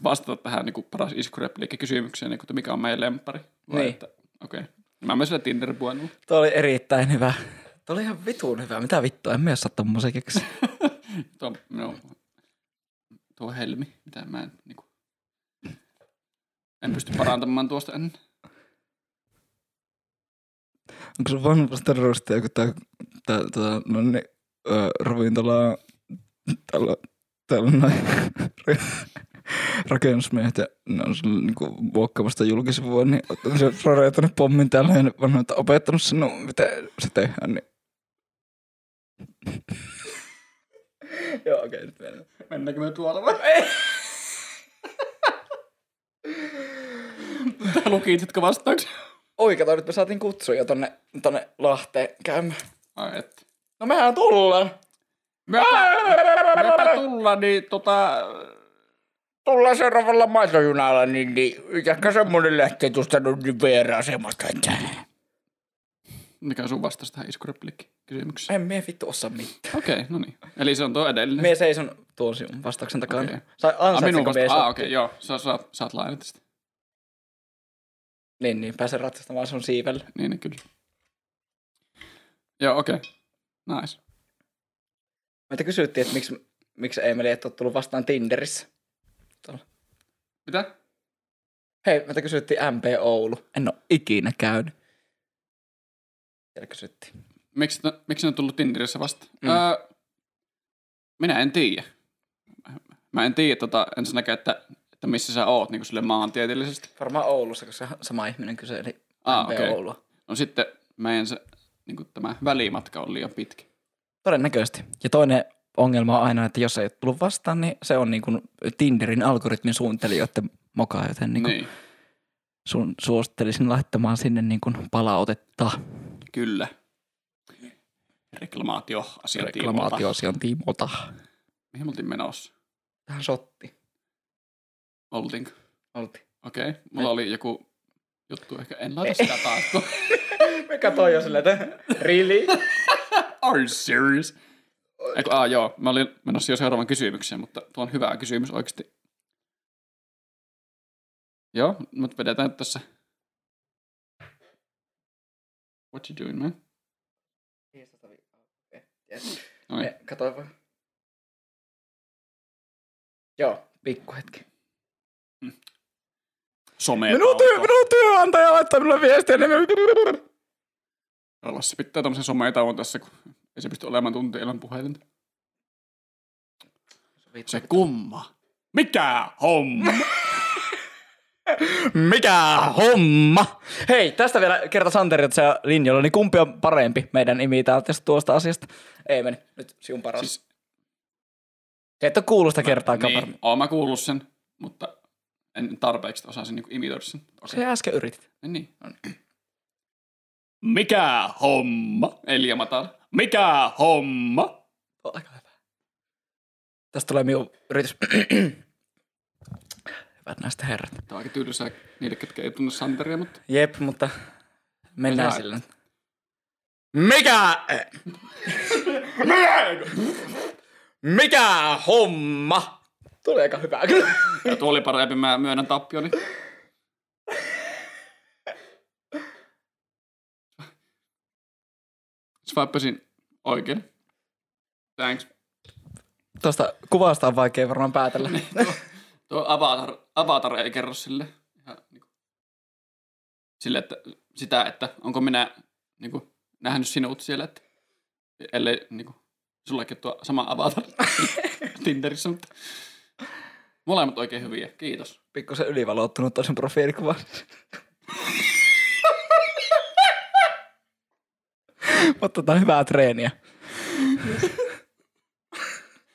vastata tähän niinku paras iskurepliikki kysymykseen, niinku, että mikä on meidän lemppari? Vai Niin. Että, okei. Mä myös sillä tinder. Tuo oli erittäin hyvä. Tuo oli ihan vitun hyvä. Mitä vittua, en myös saa tommosen keksi. Tuo, no, tuo helmi, mitä mä en, niinku, en pysty parantamaan tuosta ennen. Onko se vanhasta rostia, kun tää, tää, tää no niin, ö, ravintola, täällä, täällä on noin rakennusmiehet ja ne on sillä niinku vuokkaamasta julkisivua, niin se floreutunut pommin täällä ja vanhoit opettanut sen, no miten se tehdään, niin. Joo, okei, okay, nyt mennään. Mennäänkö me tuolla vai? Ei. Tää lukitsitko vastauksia? Oi, kato, nyt me saatiin kutsuja tonne, tonne Lahteen käymään. Ai et. No mehän tullaan. Mepä tulla, niin tota... tullaan seuraavalla maitojunalla, niin, niin ehkä semmoinen lähtee tuosta niin VR-asemasta. Että... Mikä on sun vastaus tähän iskureplikki kysymykseen? En mie vittu osaa mitään. Okei, okay, no niin. Eli se on tuo edellinen. Mie seison tuon sinun vastauksen takana. Okay. Sai Ah, minun vasta- mie Ah, ah, okei, okay, joo. Sä, saat lainata sitä. Niin, niin, pääsen ratsastamaan sun siivelle. Niin, niin kyllä. Joo, okei. Okay. Nice. Meitä kysyttiin, että miksi, miksi Emeli et ole tullut vastaan Tinderissä. Mitä? Hei, meitä kysyttiin MP Oulu. En ole ikinä käynyt. Siellä kysyttiin. Miksi, no, miksi ne on tullut Tinderissä vasta? Mm. Öö, minä en tiedä. Mä en tiedä tota, ensinnäkään, että, että missä sä oot niin sille maantieteellisesti. Varmaan Oulussa, koska sama ihminen kyseli Ah, MP okei. Oulua. No sitten meidän se, niin tämä välimatka on liian pitkä. Todennäköisesti. Ja toinen ongelma on aina, että jos ei ole tullut vastaan, niin se on niin kuin Tinderin algoritmin suunnittelijoiden moka, joten niin kuin Niin, sun suosittelisin laittamaan sinne niin kuin palautetta kyllä. Reklamaatio-asian reklamaatioasian tiimolta. Mihin me oltiin menossa? Tähän sotti. Oltiinko? Oltiin. Okei, okay. mulla oli joku juttu, ehkä en laita sitä taas. Me katsoin jo silleen, että really? Are you serious? Eiku, aa, joo, mä olin menossa jo seuraavan kysymykseen, mutta tuo on hyvä kysymys oikeasti. Joo, mutta vedetään nyt tässä. What you doing, man? Me katsoin vaan. Joo, pikku hetki. Some. Minun, työ, minun työnantaja laittaa minulle viestiä. Niin. Lassi pitää tämmöisen sometauon tässä, kun ei se pysty olemaan tunti ilman puhelinta. Se kumma. Mikä homma? Mikä homma? Hei, tästä vielä kerta Santeri, että se linjalla, niin kumpi on parempi meidän imitaatio tästä tuosta asiasta? Ei meni, nyt sinun paras. Siis, se et ole kuullut sitä kertaakaan niin. niin, oon mä kuullut sen, mutta en tarpeeksi osasin niinku imitoida sen. Okay. Se äsken yritit. Niin, niin. Mikä homma? Elia Matal. Mikä homma? On aika hyvä. Tästä tulee minun yritys. Hyvät naiset ja herrat. Tämä on aika tylsää niille, ketkä ei tunne Santeria, mutta Jep, mutta mennään se sillä. Mikä? Mikä homma? Tuli aika hyvä kyllä. ja tuo oli parempi, mä myönnän tappioni. Swippasin oikein. Thanks. Tuosta kuvasta on vaikea varmaan päätellä. Tuo avatar, Avatar ei kerro sille, ihan, niin kuin, sille että, sitä, että onko minä niin kuin, nähnyt sinut siellä, että ellei niin kuin, sullekin tuo sama Avatar Tinderissä, mutta molemmat oikein hyviä, kiitos. Pikkusen ylivalottunut toisen profiilikuvan. Mutta tota hyvää treeniä.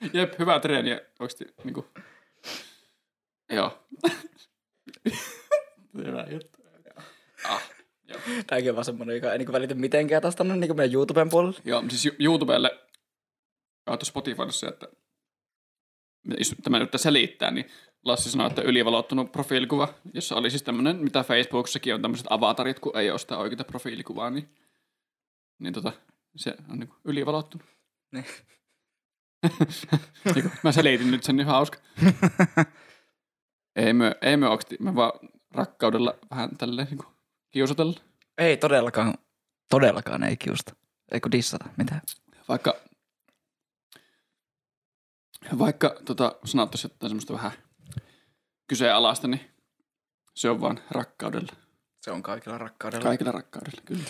Jep, hyvää treeniä oikeasti niin kuin, joo. hyvä juttu. Ah, joo. Tämäkin on vaan semmonen, joka ei niinku välity mitenkään taas tänne niinku meidän YouTuben puolelle. Joo, siis YouTubelle, kautta Spotifyssa, että jos tämä nyt selittää, niin Lassi sanoi, että ylivalottunut profiilikuva, jossa oli siis tämmöinen, mitä Facebookissakin on tämmöiset avatarit, kun ei ole sitä oikeaa profiilikuvaa, niin, niin tota, se on niin ylivalottunut. Niin. niin mä selitin nyt sen, niin hauska. ei me, ei me oikeasti, me vaan rakkaudella vähän tälleen niin kiusatella. Ei todellakaan, todellakaan ei kiusta. Eikö dissata mitään. Vaikka, vaikka tota, sanottaisiin jotain semmoista vähän kyseenalaista, niin se on vaan rakkaudella. Se on kaikilla rakkaudella. Kaikilla rakkaudella, kyllä.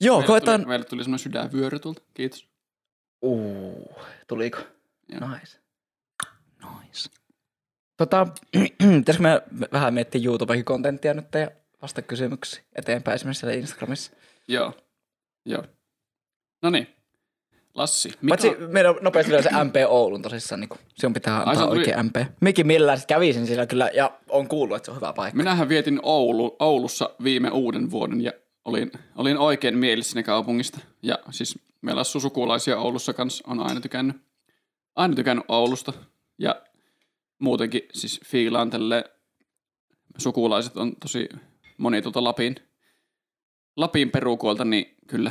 Joo, Meille koetaan. Tuli, meille tuli semmoinen sydänvyöry tuolta. Kiitos. Uu, tuliko? Joo. Nice. Nice. Tota, pitäisikö me vähän miettiä YouTubekin kontenttia nyt ja vasta kysymyksiä eteenpäin esimerkiksi siellä Instagramissa. Joo. Joo. No niin. Lassi. Mikä Paitsi meidän nopeasti vielä se MP Oulun tosissaan, niin sinun pitää Ai, antaa tuli- oikein MP. Mikin millään kävisin siellä kyllä ja on kuullut, että se on hyvä paikka. Minähän vietin Oulu, Oulussa viime uuden vuoden ja olin, olin oikein mielissäni kaupungista. Ja siis meillä on sukulaisia Oulussa kanssa, on aina tykännyt, aina tykännyt Oulusta. Ja muutenkin siis fiilaan tälle sukulaiset on tosi moni tuolta Lapin, Lapin perukoilta, niin kyllä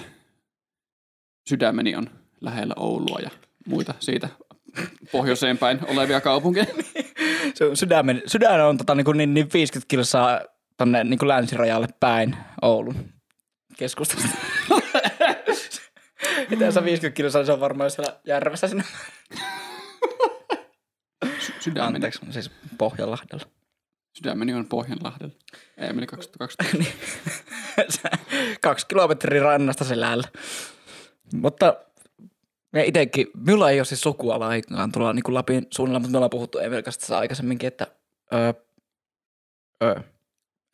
sydämeni on lähellä Oulua ja muita siitä pohjoiseen päin olevia kaupunkeja. On sydämen, sydän on tota, niin, kuin, niin, niin 50 kilsaa tonne niin länsirajalle päin Oulun keskustasta. Miten se on 50 kilsaa, se on varmaan siellä järvessä sinne. Sydämeni, Anteeksi, siis Pohjanlahdella. sydämeni on Pohjanlahdella. Ei, meni 2012. Kaksi kilometriä rannasta selällä. Mutta me itsekin, minulla ei ole siis sukua lainkaan tuolla niin Lapin suunnilla, mutta me ollaan puhuttu Emelkasta aikaisemminkin, että, öö, öö,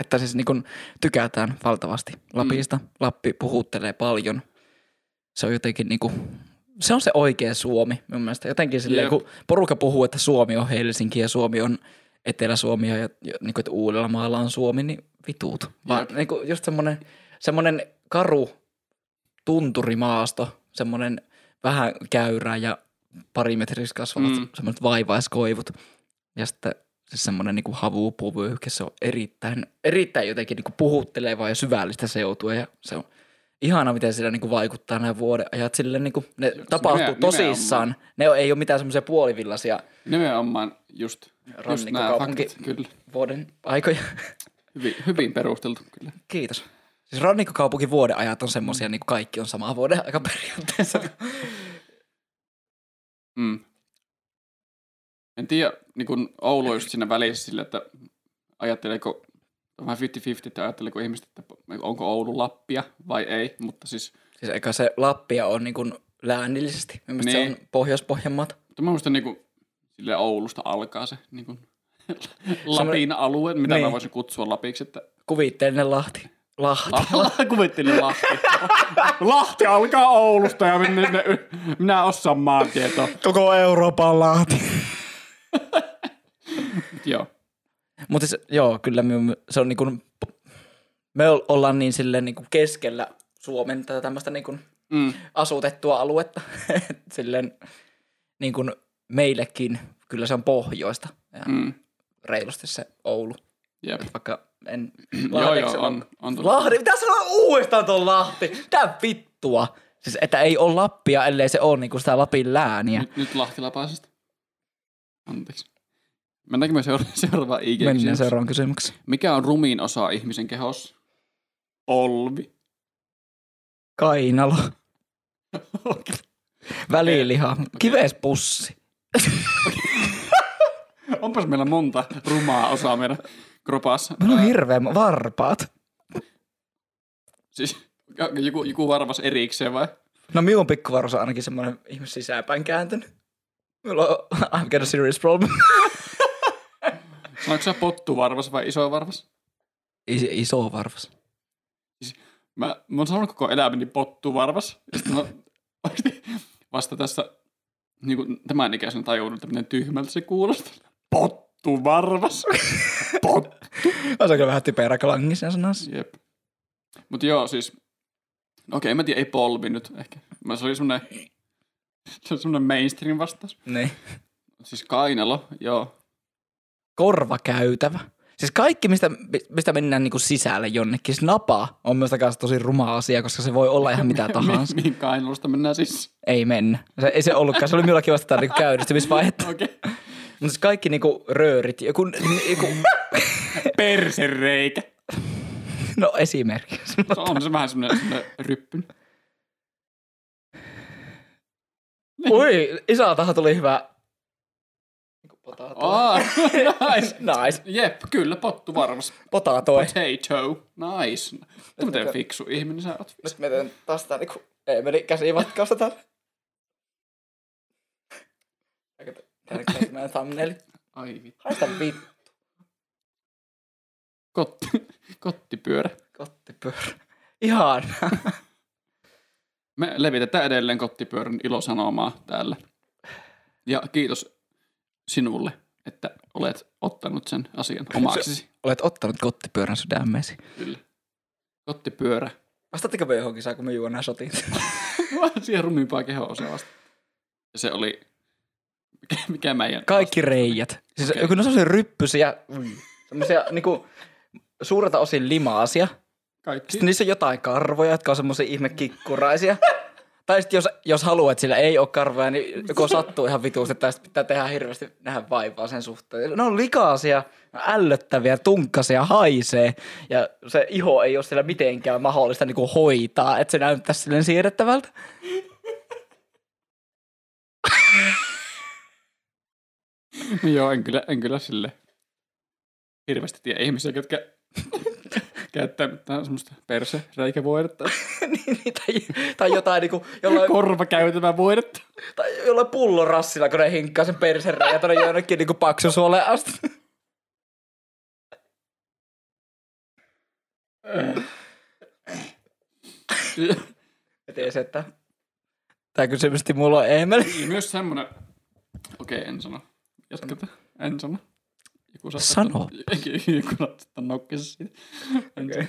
että siis niin kuin tykätään valtavasti Lapista. Mm. Lappi puhuttelee paljon. Se on jotenkin niin kuin, se on se oikea Suomi mun mielestä. Jotenkin silleen, Jep. kun porukka puhuu, että Suomi on Helsinki ja Suomi on Etelä-Suomi ja, ja niin kuin, että Uudellamaalla on Suomi, niin vituut. Vaan niin kuin, just semmoinen, semmoinen karu tunturimaasto, semmoinen vähän käyrä ja pari metrissä kasvavat Mm. mm. semmoiset vaivaiskoivut. Ja sitten semmoinen niin havupuvyyhke, se on erittäin, erittäin jotenkin niin puhuttelevaa ja syvällistä seutua ja se on ihana, miten sillä niin vaikuttaa nämä vuoden ajat. Sille niin kuin, ne tapahtuu nimen- tosissaan. Ne ei ole mitään semmoisia puolivillaisia Nimenomaan just, just nämä faktat. Kyllä. vuoden aikoja. Hyvin, hyvin perusteltu kyllä. Kiitos. Siis rannikkokaupunkin vuoden ajat on semmoisia, niin kuin kaikki on samaa vuoden aika periaatteessa. Mm. En tiedä, niin kuin Oulu on just siinä välissä sillä, että ajatteleeko, on vähän 50-50, että ajatteleeko ihmiset, että onko Oulu Lappia vai ei, mutta siis Siis eikä se Lappia on niin kuin läänillisesti. Mielestäni Niin. se on Pohjois-Pohjanmaata. mutta mä muistan niin kuin, sille Oulusta alkaa se niin kuin, Lapin alue, mitä Niin. mä voisin kutsua Lapiksi, että Kuvitteellinen Lahti. Lahti. La- Kuvittelin Lahti. Lahti alkaa Oulusta ja minä, minä, minä osaan maantietoa. Koko Euroopan Lahti. Joo. Mutta siis, joo, kyllä me, se on niin kuin, me ol- ollaan niin silleen niin kuin keskellä Suomen tätä tämmöistä niin kuin Mm. asutettua aluetta. silleen niin kuin meillekin kyllä se on pohjoista ja Mm. reilusti se Oulu. Jep. Vaikka en... Joo, Lahdeksi joo, on, on tullut. Lahti, mitä sanoa uudestaan tuon Lahti? Mitä vittua? Siis että ei ole Lappia, ellei se ole niinku sitä Lapin lääniä. Nyt, nyt Lahtilapaisesta. Anteeksi. Mennäänkö me seura- seuraavaan IG Mennään seuraavaan kysymykseen. Mikä on rumiin osa ihmisen kehossa? Olvi. Kainalo. Väliliha. Kivespussi. onpas meillä monta rumaa osaa meidän kropassa. Mulla on hirveä varpaat. Siis joku, joku varvas erikseen vai? No minun pikkuvarus on ainakin semmoinen ihme sisäänpäin kääntynyt. Mulla on, I've got a serious problem. Onko se pottuvarvas vai iso varvas? Is, iso varvas. Mä, mä oon sanonut koko elämäni pottuvarvas. Ja sitten mä vasta tässä niin kuin tämän ikäisenä tajunnut, että miten tyhmältä se kuulostaa. Pottuvarvas. Pot. On se kyllä vähän typerä klangi sen sanassa. Jep. Mut joo, siis, no okei, mä tiedän, ei polvi nyt ehkä. Mä se oli semmonen, se oli semmonen mainstream vastaus. Niin. Siis kainalo, joo. Korvakäytävä. Siis kaikki, mistä, mistä mennään niinku sisälle jonnekin. Siis napa on myös kanssa tosi ruma asia, koska se voi olla ihan mitä tahansa. Mi- mihin kainalosta mennään siis? Ei mennä. Se, ei se ollutkaan. Se oli minullakin vasta niinku käynnistymisvaihetta. Okei. Okay. Mutta siis kaikki niinku röörit, joku, joku Persereikä. no esimerkiksi. Se on se vähän semmonen ryppyn. Ui, isältähän tuli hyvä. Niinku Potato. Aa, nice. Nice. Jep, kyllä, pottu varmas. Potatoi. Potato. Nice. Mutta miten fiksu ihminen sä oot. Nyt mä teen taas tää niinku Eemeli käsimatkausta täällä. Täällä on meidän thumbnaili. Ai vittu. Haista vittu. Kotti, kottipyörä. Kottipyörä. Ihan. Me levitetään edelleen kottipyörän ilosanomaa täällä. Ja kiitos sinulle, että olet ottanut sen asian omaksesi. Olet ottanut kottipyörän sydämeesi. Kyllä. Kottipyörä. Vastatteko me johonkin, saako me juo nämä shotit? Siihen rumimpaa keho osa vasta. Ja se oli... Mikä, mikä meidän... Kaikki reijät. Siis okay. kun ne on semmoisia ryppysiä, semmoisia niinku suurelta osin limaasia. Kaikki. Sitten niissä on jotain karvoja, jotka on semmoisia ihme kikkuraisia. Tai sitten jos, jos haluaa, että sillä ei ole karvoja, niin joko sattuu ihan vituusti, että tästä pitää tehdä hirveästi nähdä vaivaa sen suhteen. Ne on likaisia, ällöttäviä, tunkkasia, haisee. Ja se iho ei ole siellä mitenkään mahdollista niin hoitaa, että se näyttää silleen siedettävältä. Joo, en kyllä, en kyllä sille hirveästi tiedä ihmisiä, jotka käyttää mitään semmoista persereikävoidetta. Niin, niin, tai, tai jotain niinku, jollain, Korvakäytävää voidetta. tai jollain pullorassilla, kun ne hinkkaa sen persereijä tuonne jonnekin niinku paksusuoleen asti. Ja tiesi, että tämä kysymysti mulla on Emeli. Ja myös semmonen... Okei, en sano. Jatketaan. En sano. Joku saattaa Sano. Joku saattaa nokkisa siitä. Okei.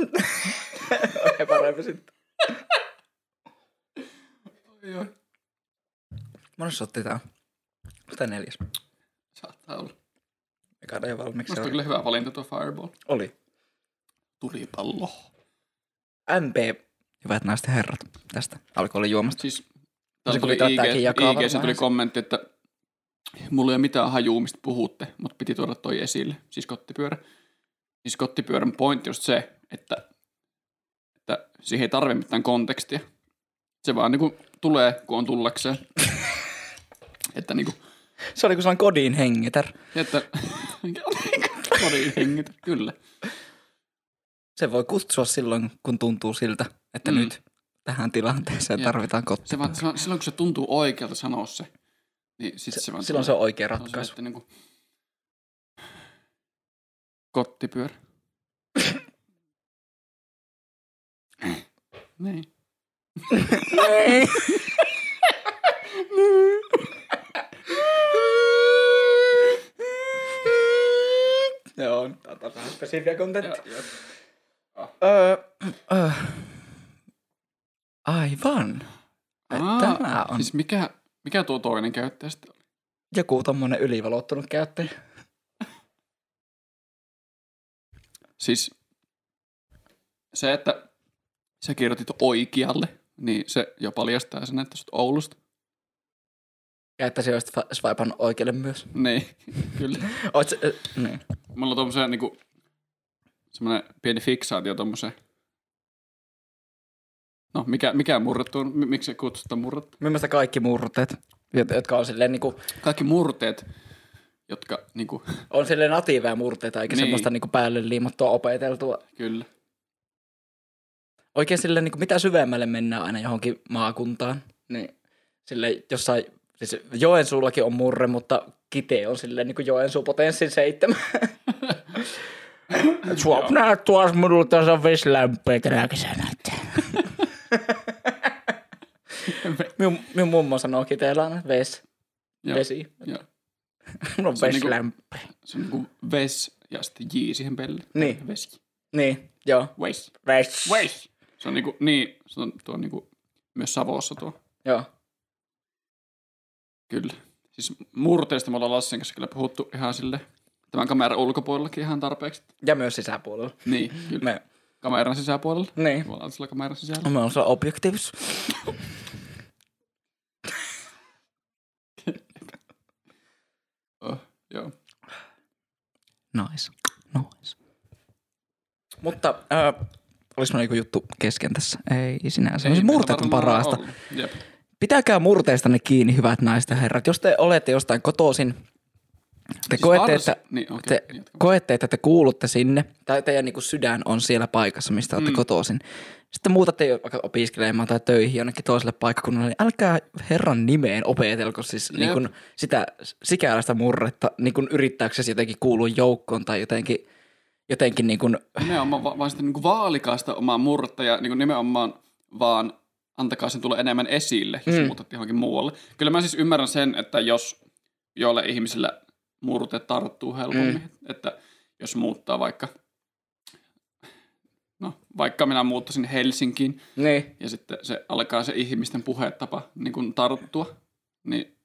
Okei, parempi sitten. Oi, oi. Mones sotti tää tää neljäs? Saattaa olla. Eka ei valmiiksi. Musta on kyllä hyvä valinta tuo Fireball. Oli. Tulipallo. MP, hyvät naiset ja herrat, tästä alkoholijuomasta. Siis täällä tuli tämäkin IG, jakaa varmaan tuli kommentti, että mulla ei ole mitään hajua, mistä puhutte, mutta piti tuoda toi esille, siis kottipyörä. Siis kottipyörän pointti on se, että, että siihen ei tarvitse mitään kontekstia. Se vaan niinku tulee, kun on tullakseen. että niinku, Se oli kuin sellainen kodin hengitär. että kodin hengitä, kyllä. Se voi kutsua silloin, kun tuntuu siltä, että Mm. nyt tähän tilanteeseen Jep. tarvitaan kottipyörä. se vaan, silloin kun se tuntuu oikealta sanoa se, niin sit se, vaan Silloin se tulee. on oikea Se on se, ratkaisu. että niinku, kottipyörä. niin. Joo, tää on vähän spesifiä kontenttia. Ja. Öö, öö. Aivan. Tämä on Siis mikä, mikä tuo toinen käyttäjä sitten oli? joku tommonen ylivalottunut käyttäjä. Siis se, että sä kirjoitit oikealle, niin se jo paljastaa sen, että sä Oulusta. Ja että se olisi swipannut oikealle myös. Niin, kyllä. Oot ö, niin. Mulla on tommoseen niinku, semmonen pieni fiksaatio tommoseen. No, mikä, mikä murrettu on? Miksi kutsutaan murrettu? Mielestäni kaikki murteet, jot- jotka on silleen niinku, Kaikki murteet jotka niinku, On sille natiiveja murteita, eikä Niin. niin. semmoista niinku päälle liimattua opeteltua. kyllä. Oikein sille niinku mitä syvemmälle mennään aina johonkin maakuntaan, niin sille jossain, siis Joensuullakin on murre, mutta Kite on silleen niinku Joensuu potenssin seitsemän. Suop näet tuossa minulla tässä on vesilämpöä tänä kesänä. Minun, minun mummo sanoo Kiteellä aina ves, Joo, vesi. joo. Mulla on Se on niinku-. Se on niinku ves ja sitten j siihen pelle. Niin. Vesi. Niin, joo. Ves. Ves. Ves. Se on niinku, niin, se on tuo niinku, myös Savossa tuo. Joo. Kyllä. Siis murteista me ollaan Lassin kanssa kyllä puhuttu ihan sille tämän kameran ulkopuolellakin ihan tarpeeksi. Ja myös sisäpuolella. Niin, kyllä. Me, Kameran sisäpuolella. niin. Me ollaan sillä kameran sisällä. Me on se objektiivisuus. Oh, joo. Nice. Nice. Mutta äh, olis mä joku juttu kesken tässä? Ei sinänsä. Ei, murteet on parasta. Pitäkää murteistanne kiinni, hyvät naiset ja herrat. Jos te olette jostain kotoisin, te Siis koette, varsin- että, niin, okei, te niin, koette, että te kuulutte sinne, tai teidän niin sydän on siellä paikassa, mistä olette Mm. kotoisin. Sitten muutatte vaikka opiskelemaan tai töihin jonnekin toiselle paikkakunnalle, niin älkää herran nimeen opetelko siis niin kuin sitä sikäläistä murretta niin kuin yrittääksesi jotenkin kuulua joukkoon tai jotenkin, jotenkin niin kuin, Nimenomaan va- vaan sitten niin vaalikaa sitä omaa murretta ja niin nimenomaan vaan antakaa sen tulla enemmän esille, jos mm. Mm. muutat johonkin muualle. Kyllä mä siis ymmärrän sen, että jos joille ihmisillä murte tarttuu helpommin, mm. että jos muuttaa vaikka, no vaikka minä muuttaisin Helsinkiin niin, ja sitten se alkaa se ihmisten puhetapa niin kuin tarttua, niin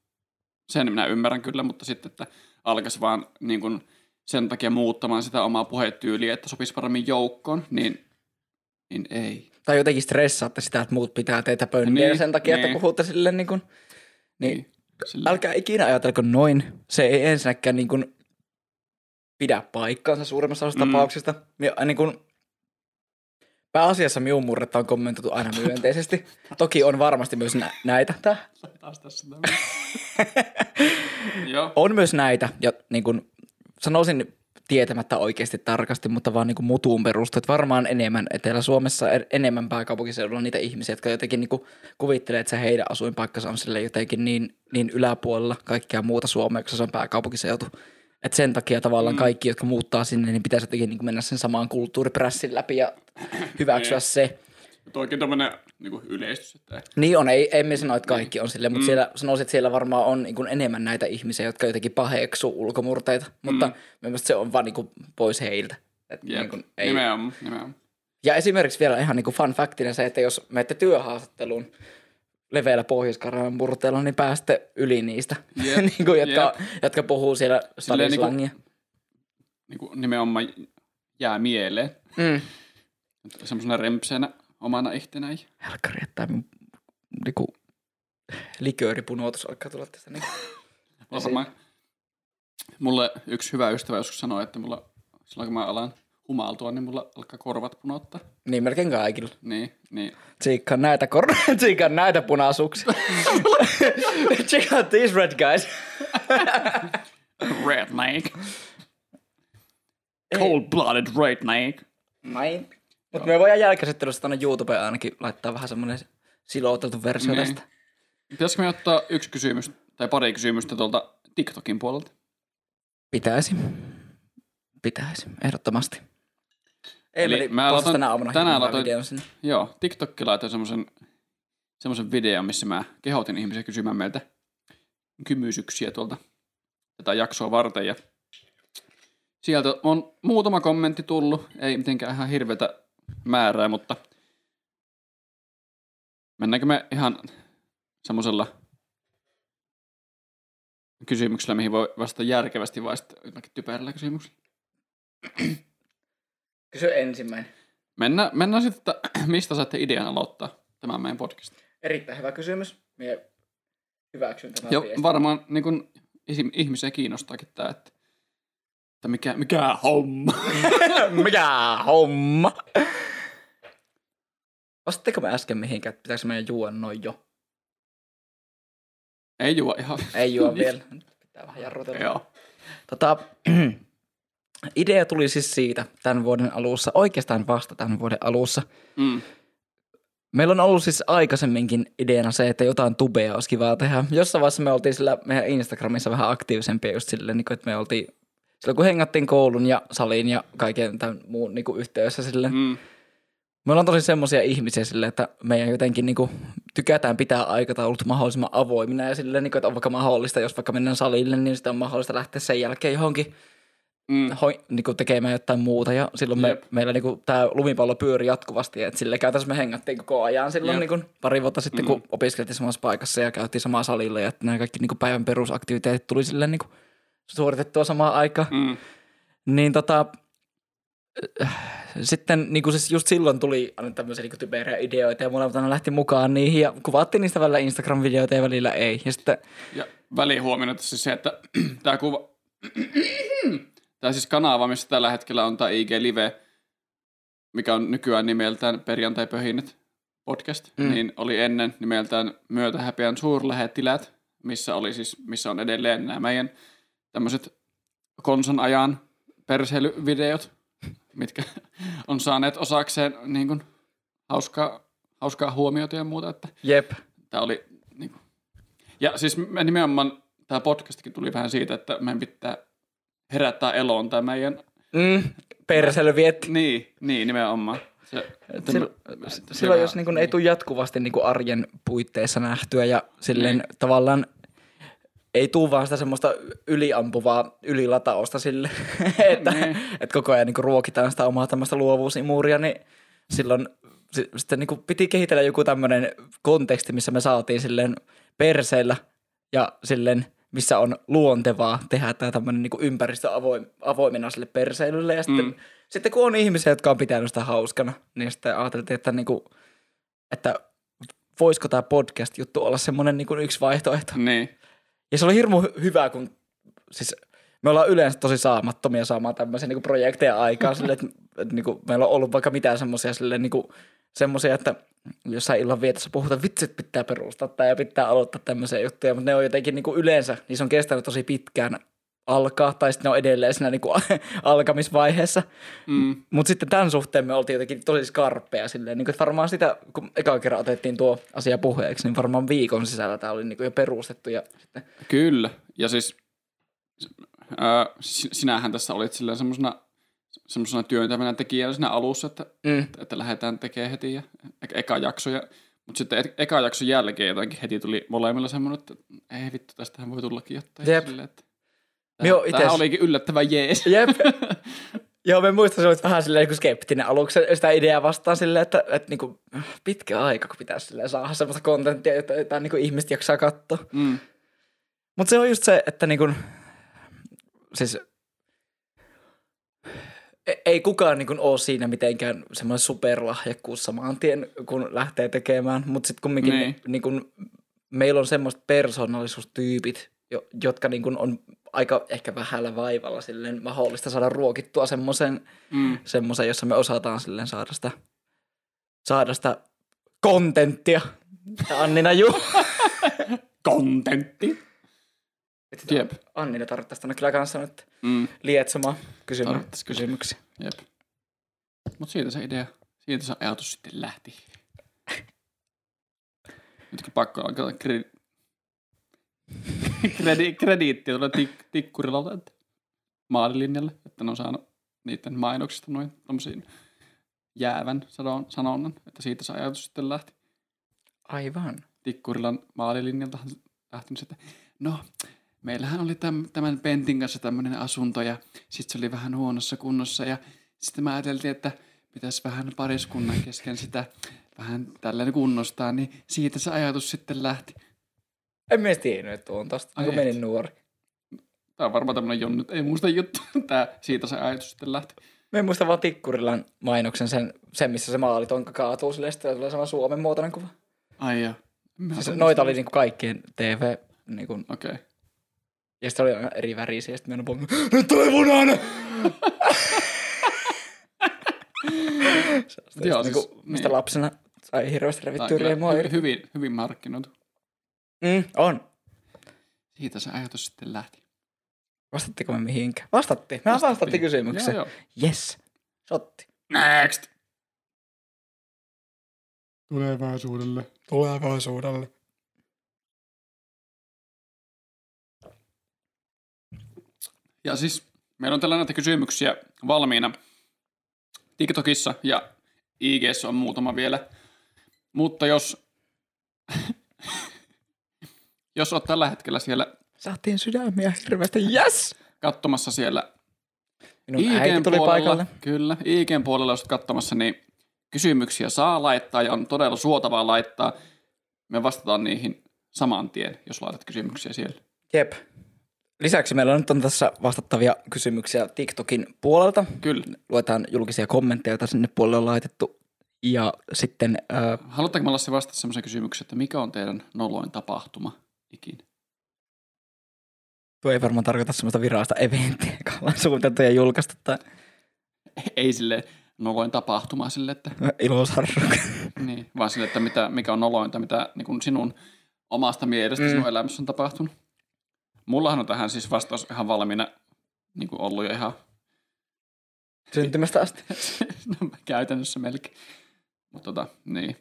sen minä ymmärrän kyllä, mutta sitten, että alkaisi vaan niin kuin sen takia muuttamaan sitä omaa puhetyyliä, että sopisi paremmin joukkoon, niin, niin ei. tai jotenkin stressaatte sitä, että muut pitää teitä pönniä Niin, sen takia, niin. että puhutte silleen niin kuin, niin, Niin. Sillä, älkää ikinä ajatelko noin. Se ei ensinnäkään niin kuin pidä paikkaansa suurimmassa osassa Mm. tapauksista. Ja niin kuin, pääasiassa minun murretta on kommentoitu aina myönteisesti. Toki on varmasti myös nä- näitä. Tää. taas tässä. On myös näitä, ja niin kuin sanoisin tietämättä oikeasti tarkasti, mutta vaan niin kuin mutuun perustuen. Että varmaan enemmän Etelä-Suomessa, enemmän pääkaupunkiseudulla niitä ihmisiä, jotka jotenkin niin kuin kuvittelee, että se heidän asuinpaikkansa on sille jotenkin niin, niin yläpuolella kaikkea muuta Suomea, koska se on pääkaupunkiseutu. Et sen takia tavallaan Mm. kaikki, jotka muuttaa sinne, niin pitäisi jotenkin niin mennä sen samaan kulttuuriprässin läpi ja hyväksyä Niin. Se. Toikin tämmöinen niin yleistys, että Niin on, ei, emme sano, että kaikki on silleen, mutta Mm. siellä, sanoisin, että siellä varmaan on niin kuin enemmän näitä ihmisiä, jotka jotenkin paheksuu ulkomurteita, mutta Mm. mielestäni se on vaan niin kuin pois heiltä. Et jep, niin kuin ei. nimenomaan, nimenomaan. Ja esimerkiksi vielä ihan niin kuin fun factina se, että jos menette työhaastatteluun leveällä pohjois murteella, niin pääsette yli niistä, Jep, niin kuin, jotka, jep. jotka puhuu siellä Silleen niinku- stadislangia. Niin kuin nimenomaan jää mieleen Mm. semmoisena rempseenä omana ihtenään. Helkkari, että mun niinku, likööripunoutus alkaa tulla tästä. Niin. Varmaan. Mulle yksi hyvä ystävä joskus sanoi, että mulla, silloin kun mä alan humaltua, niin mulla alkaa korvat punottaa. niin melkein kaikilla. Niin, niin. Tsiikkaan näitä kor... Tsiikkaan näitä punaisuuksia. Check out these red guys. Redneck. Cold-blooded redneck. Näin. Mutta me voidaan jälkikäsittelyssä tuonne YouTubeen ainakin laittaa vähän semmoinen silouteltu versio Niin. tästä. Pitäisikö me ottaa yksi kysymys tai pari kysymystä tuolta TikTokin puolelta? Pitäisi. Pitäisi, ehdottomasti. Eli Emeli mä aloitan- tänä aamuna tänään aloitan-. Joo, TikTokki laitoi semmoisen semmoisen videon, missä mä kehotin ihmisiä kysymään meiltä kymysyksiä tuolta tätä jaksoa varten. Ja sieltä on muutama kommentti tullut, ei mitenkään ihan hirveätä määrää, mutta mennäänkö me ihan semmoisella kysymyksellä, mihin voi vastata järkevästi vai sitten typerällä kysymyksellä? Kysy ensimmäinen. Mennään, mennään sitten, että mistä saatte idean aloittaa tämän meidän podcastin. Erittäin hyvä kysymys. Mie hyväksyn tämän Joo, varmaan niin kun, ihmisiä kiinnostaakin tämä, että, että mikä, mikä homma. Mikä homma? Vastatteko me äsken mihinkään, että pitääkö meidän juoda noin jo? Ei juo ihan. Ei juo vielä. Pitää vähän jarrutella. Joo. Tota, idea tuli siis siitä tämän vuoden alussa, oikeastaan vasta tämän vuoden alussa. Mm. Meillä on ollut siis aikaisemminkin ideana se, että jotain tubea olisi kivaa tehdä. Jossain vaiheessa me oltiin sillä meidän Instagramissa vähän aktiivisempia just silleen, niin että me oltiin silloin kun hengattiin koulun ja salin ja kaiken tämän muun niin kuin yhteydessä silleen. Mm. Me ollaan tosi semmoisia ihmisiä silleen, että meidän jotenkin niin kuin, tykätään pitää aikataulut mahdollisimman avoimina ja silleen, niin kuin, että on vaikka mahdollista, jos vaikka mennään salille, niin sitten on mahdollista lähteä sen jälkeen johonkin Mm. hoi, niin kuin tekemään jotain muuta ja silloin me, Jep. meillä niin kuin, tämä lumipallo pyöri jatkuvasti, että sille käytännössä me hengattiin koko ajan silloin Jep. niin kuin, pari vuotta sitten, kun opiskeltiin samassa paikassa ja käytiin samaa salilla ja että nämä kaikki niin kuin, päivän perusaktiviteetit tuli silleen niin kuin, suoritettua samaan aikaan. Mm. Niin tota, äh, sitten niin kuin siis just silloin tuli aina tämmöisiä niin typerejä ideoita ja molemmat aina lähti mukaan niihin ja kuvattiin niistä välillä Instagram-videoita ja välillä ei. Ja sitten, Ja välihuomiona tässä se, että tämä kuva... tämä siis kanava, missä tällä hetkellä on tämä IG Live, mikä on nykyään nimeltään Perjantai-pöhinet podcast, Mm. mm. niin oli ennen nimeltään Myötähäpeän suurlähettilät, missä, oli siis, missä on edelleen nämä meidän tämmöiset konsan ajan perseilyvideot, mitkä on saaneet osakseen niin kuin, hauskaa, hauskaa huomiota ja muuta, että jep, Tämä oli niin kuin. Ja siis me nimenomaan tämä podcastikin tuli vähän siitä, että meidän pitää herättää eloon tämä meidän... mm, perseily vietti. Niin, niin nimenomaan. Se, Et Silloin, silloin jos niin kun ei tule jatkuvasti niin kun arjen puitteissa nähtyä ja silleen Niin. tavallaan ei tule vaan sitä semmoista yliampuvaa ylilatausta sille, että, Niin. että koko ajan niin ruokitaan sitä omaa tämmöistä luovuusimuria, niin silloin si- sitten niin piti kehitellä joku tämmöinen konteksti, missä me saatiin silleen perseillä ja silleen, missä on luontevaa tehdä tämä tämmöinen niin ympäristö avoim, avoimena sille perseilylle. Ja sitten. Mm. sitten kun on ihmisiä, jotka on pitänyt sitä hauskana, niin sitten ajateltiin, että, niin kuin, että voisiko tämä podcast-juttu olla semmoinen niin yksi vaihtoehto. Niin, Ja se oli hirmu hy- hyvä, kun siis me ollaan yleensä tosi saamattomia saamaan tämmöisiä niin projekteja aikaan. Sille, että, että niin kuin, meillä on ollut vaikka mitään semmoisia niin semmoisia, että jossain illan vietossa puhutaan, vitsi, että pitää perustaa tämä ja pitää aloittaa tämmöisiä juttuja, mutta ne on jotenkin niin kuin yleensä, se on kestänyt tosi pitkään alkaa, tai sitten ne on edelleen siinä niin kuin alkamisvaiheessa. mm, Mutta sitten tämän suhteen me oltiin jotenkin tosi skarppeja silleen, niin kuin, että varmaan sitä, kun eka kerran otettiin tuo asia puheeksi, niin varmaan viikon sisällä tämä oli niin kuin jo perustettu ja sitten kyllä. Ja siis ää, si- sinähän tässä olit silleen semmoisena semmoisena työntävänä tekijänä siinä alussa, että, Mm. että lähdetään tekemään heti ja e- eka jakso. Ja, mutta sitten e- eka jakson jälkeen jotenkin heti tuli molemmilla semmoinen, että ei vittu, tästähän voi tullakin jotain. Jep. Silleen, että, Joo, Tämä, ites- olikin yllättävän jees. Jep. Joo, me muistan, että vähän silleen niin skeptinen aluksi sitä ideaa vastaan silleen, että, että niin kuin, pitkä aika, kun pitäisi silleen saada semmoista kontenttia, jota, jota niin kuin ihmiset jaksaa katsoa. Mm. Mutta se on just se, että niin kuin, siis e- ei kukaan niin kuin ole siinä mitenkään semmoinen superlahjakkuus saman tien, kun lähtee tekemään, mutta sitten kumminkin niin. Niin kuin, meillä on semmoiset persoonallisuustyypit, jo, jotka niin kuin on aika ehkä vähällä vaivalla silleen mahdollista saada ruokittua semmoisen, Mm. semmoisen jossa me osataan silleen saada sitä, saada sitä kontenttia. Annina juu. Kontentti. Jep. Annina tarvittaisi tänne kyllä kanssa nyt Mm. lietsomaan kyllä. kysymyksiä. Jep. Mutta siitä se idea, siitä se ajatus sitten lähti. Nyt kun pakko alkaa. kredi... krediittiä tuolla tik... tikkurilalta, että maalilinjalle, että ne on saanut niiden mainoksista noin tommosiin jäävän sanon, sanonnan, että siitä se ajatus sitten lähti. Aivan. Tikkurilan maalilinjalta lähtenyt, että no, meillähän oli täm, tämän Pentin kanssa tämmöinen asunto ja sitten se oli vähän huonossa kunnossa ja sitten mä ajateltiin, että pitäisi vähän pariskunnan kesken sitä vähän tällainen kunnostaa, niin siitä se ajatus sitten lähti. En mä tiennyt, että on tosta, Ai kun et. menin nuori. Tämä on varmaan tämmöinen Jonny, ei muista juttu, Tää, siitä se ajatus sitten lähti. Mä en muista vaan Tikkurilan mainoksen, sen, sen missä se maalitonka kaatuu silleen, sitten tulee sama Suomen muotoinen kuva. Ai joo. En Siis noita oli niinku kaikkien TV, niinku, Okei. Okay. ja sitten oli aina eri värisiä, ja sitten mä aina nyt tulee punainen! Joo, Joo, siis- niinku, mistä niin. lapsena sai hirveästi revittyä riemua. hy- hyvin, hyvin markkinoitu. Mm, on. Siitä se ajatus sitten lähti. Vastattiko me mihinkään? Vastattiin. Me vastattiin kysymykseen. Joo, Yes. Sotti. Next! Tulevaisuudelle. Tulevaisuudelle. Ja siis meillä on tällä näitä kysymyksiä valmiina TikTokissa ja IGssä on muutama vielä. Mutta jos, jos oot tällä hetkellä siellä Saatiin sydämiä hirveästi. Yes! katsomassa siellä Minun äiti IGn tuli puolella, paikalle. kyllä, IGn puolella jos katsomassa, niin kysymyksiä saa laittaa ja on todella suotavaa laittaa. Me vastataan niihin saman tien, jos laitat kysymyksiä siellä. Jep. Lisäksi meillä on nyt on tässä vastattavia kysymyksiä TikTokin puolelta. Kyllä. Luetaan julkisia kommentteja, joita sinne puolelle on laitettu. Ja sitten äh, Haluatteko me Lassi vastata semmoisen kysymyksen, että mikä on teidän noloin tapahtuma ikinä? tuo ei varmaan tarkoita semmoista virallista eventtiä, joka ollaan suunniteltu ja julkaistu tai Ei sille noloin tapahtuma sille, että ilosarru. niin, vaan sille, että mitä, mikä on nolointa, mitä niin kuin sinun omasta mielestä mm. sinun elämässä on tapahtunut. Mullahan on tähän siis vastaus ihan valmiina niin kuin ollut jo ihan Syntymästä asti. no, käytännössä melkein. Mutta tota, niin.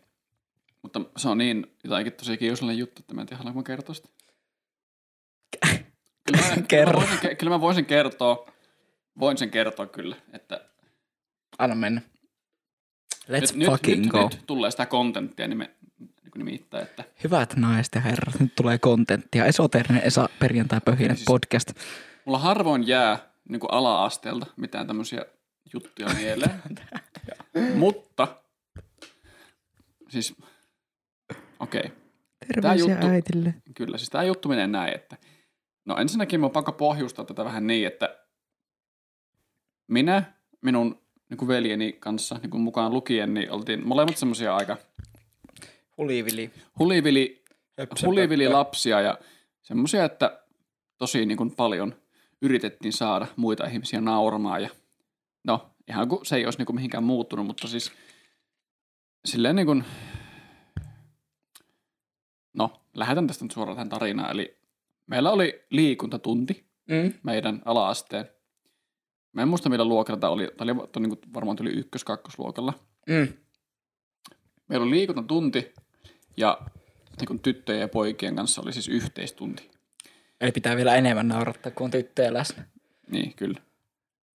Mutta se on niin jotenkin tosi kiusallinen juttu, että mä en tiedä, haluanko mä kertoa sitä. Kyllä mä, kyllä, Kerro. mä voisin, kyllä mä voisin kertoa, voin sen kertoa kyllä, että Anna mennä. Let's nyt, fucking nyt, go. nyt tulee sitä kontenttia niin kuin nimittäin, että Hyvät naiset ja herrat, nyt tulee kontenttia. Esoteerinen Esa perjantai pöhinä Siis- podcast. mulla harvoin jää niin kuin ala-asteelta mitään tämmöisiä juttuja mieleen. Mutta, siis, okei. Okay. Terveisiä juttu- äitille. Kyllä, siis tämä juttu menee näin, että no ensinnäkin on pakko pohjustaa tätä vähän niin, että minä, minun niin kuin veljeni kanssa niin kuin mukaan lukien, niin oltiin molemmat semmoisia aika Hulivili. hulivili, hulivili lapsia ja semmoisia, että tosi niin kuin paljon yritettiin saada muita ihmisiä nauramaan ja no ihan kuin se ei olisi niin kuin mihinkään muuttunut, mutta siis silleen niin kuin, lähetän tästä nyt suoraan tähän tarinaan, eli meillä oli liikuntatunti Mm. meidän ala-asteen. Mä en muista millä luokalla tämä oli, tämä oli niin kuin varmaan tuli ykkös-kakkosluokalla. Mm. Meillä oli liikuntatunti ja niin kuin tyttöjen ja poikien kanssa oli siis yhteistunti. Eli pitää vielä enemmän naurattaa, kun on tyttöjä läsnä. Niin, kyllä.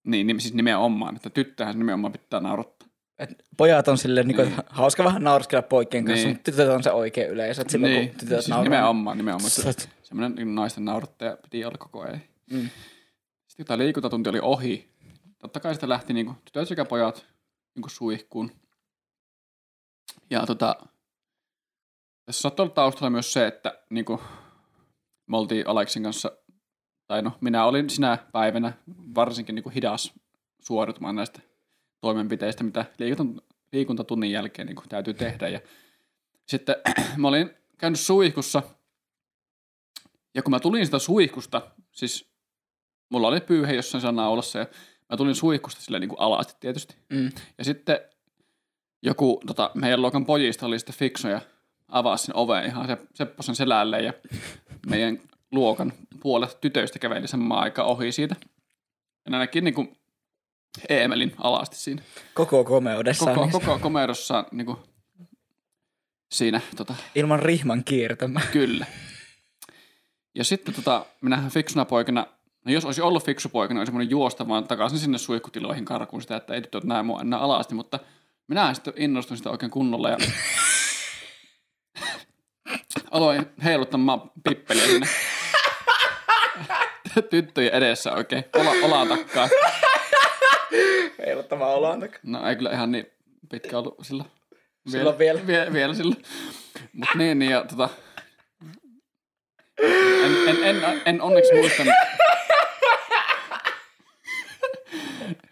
Niin, niin siis nimenomaan, että tyttöhän nimenomaan pitää naurattaa. Et pojat on silleen, niin. Niin. Niin hauska vähän naurskella poikien kanssa, Niin. mutta tytöt on se oikea yleisö. Et silloin, niin, kun tytöt siis nauraa. nimenomaan, nimenomaan. Se, semmoinen niin naisten naurattaja piti olla koko ajan. Mm. Sitten kun tämä liikuntatunti oli ohi, totta kai sitä lähti niin kuin, tytöt sekä pojat niin kuin suihkuun. Ja tota, tässä saattoi olla taustalla myös se, että niin kuin, me oltiin Aleksin kanssa, tai no minä olin sinä päivänä varsinkin niin kuin hidas suoritumaan näistä toimenpiteistä, mitä liikunta, liikuntatunnin jälkeen niin kuin täytyy tehdä. Ja sitten mä olin käynyt suihkussa, ja kun mä tulin sitä suihkusta, siis mulla oli pyyhe jossain siellä naulassa, ja mä tulin suihkusta silleen niin kuin alasti tietysti. Mm. Ja sitten joku tota, meidän luokan pojista oli sitten fiksu ja avasi sen oven ihan se, Sepposen selälle ja meidän luokan puolet tytöistä käveli samaan aikaan ohi siitä. Ja näki niin kuin Eemelin alasti siinä. Koko komeudessaan. Koko, niin koko komerossaan niin kuin siinä tota, Ilman rihman kiertämää. Kyllä. Ja sitten tota, minähän fiksuna poikana, no jos olisi ollut fiksu poikana, olisi voinut juosta vaan takaisin sinne suihkutiloihin karkuun sitä, että ei tytöt näe mua enää alasti, mutta minä sitten innostuin sitä oikein kunnolla ja aloin heiluttamaan pippeliä sinne tyttöjen edessä oikein, ola, olaa takkaa. Heiluttamaan oloon. No ei kyllä ihan niin pitkä ollut silloin. Silloin vielä. Vie, vielä silloin. Mutta niin, niin ja tota, en, en, en, en onneksi muista,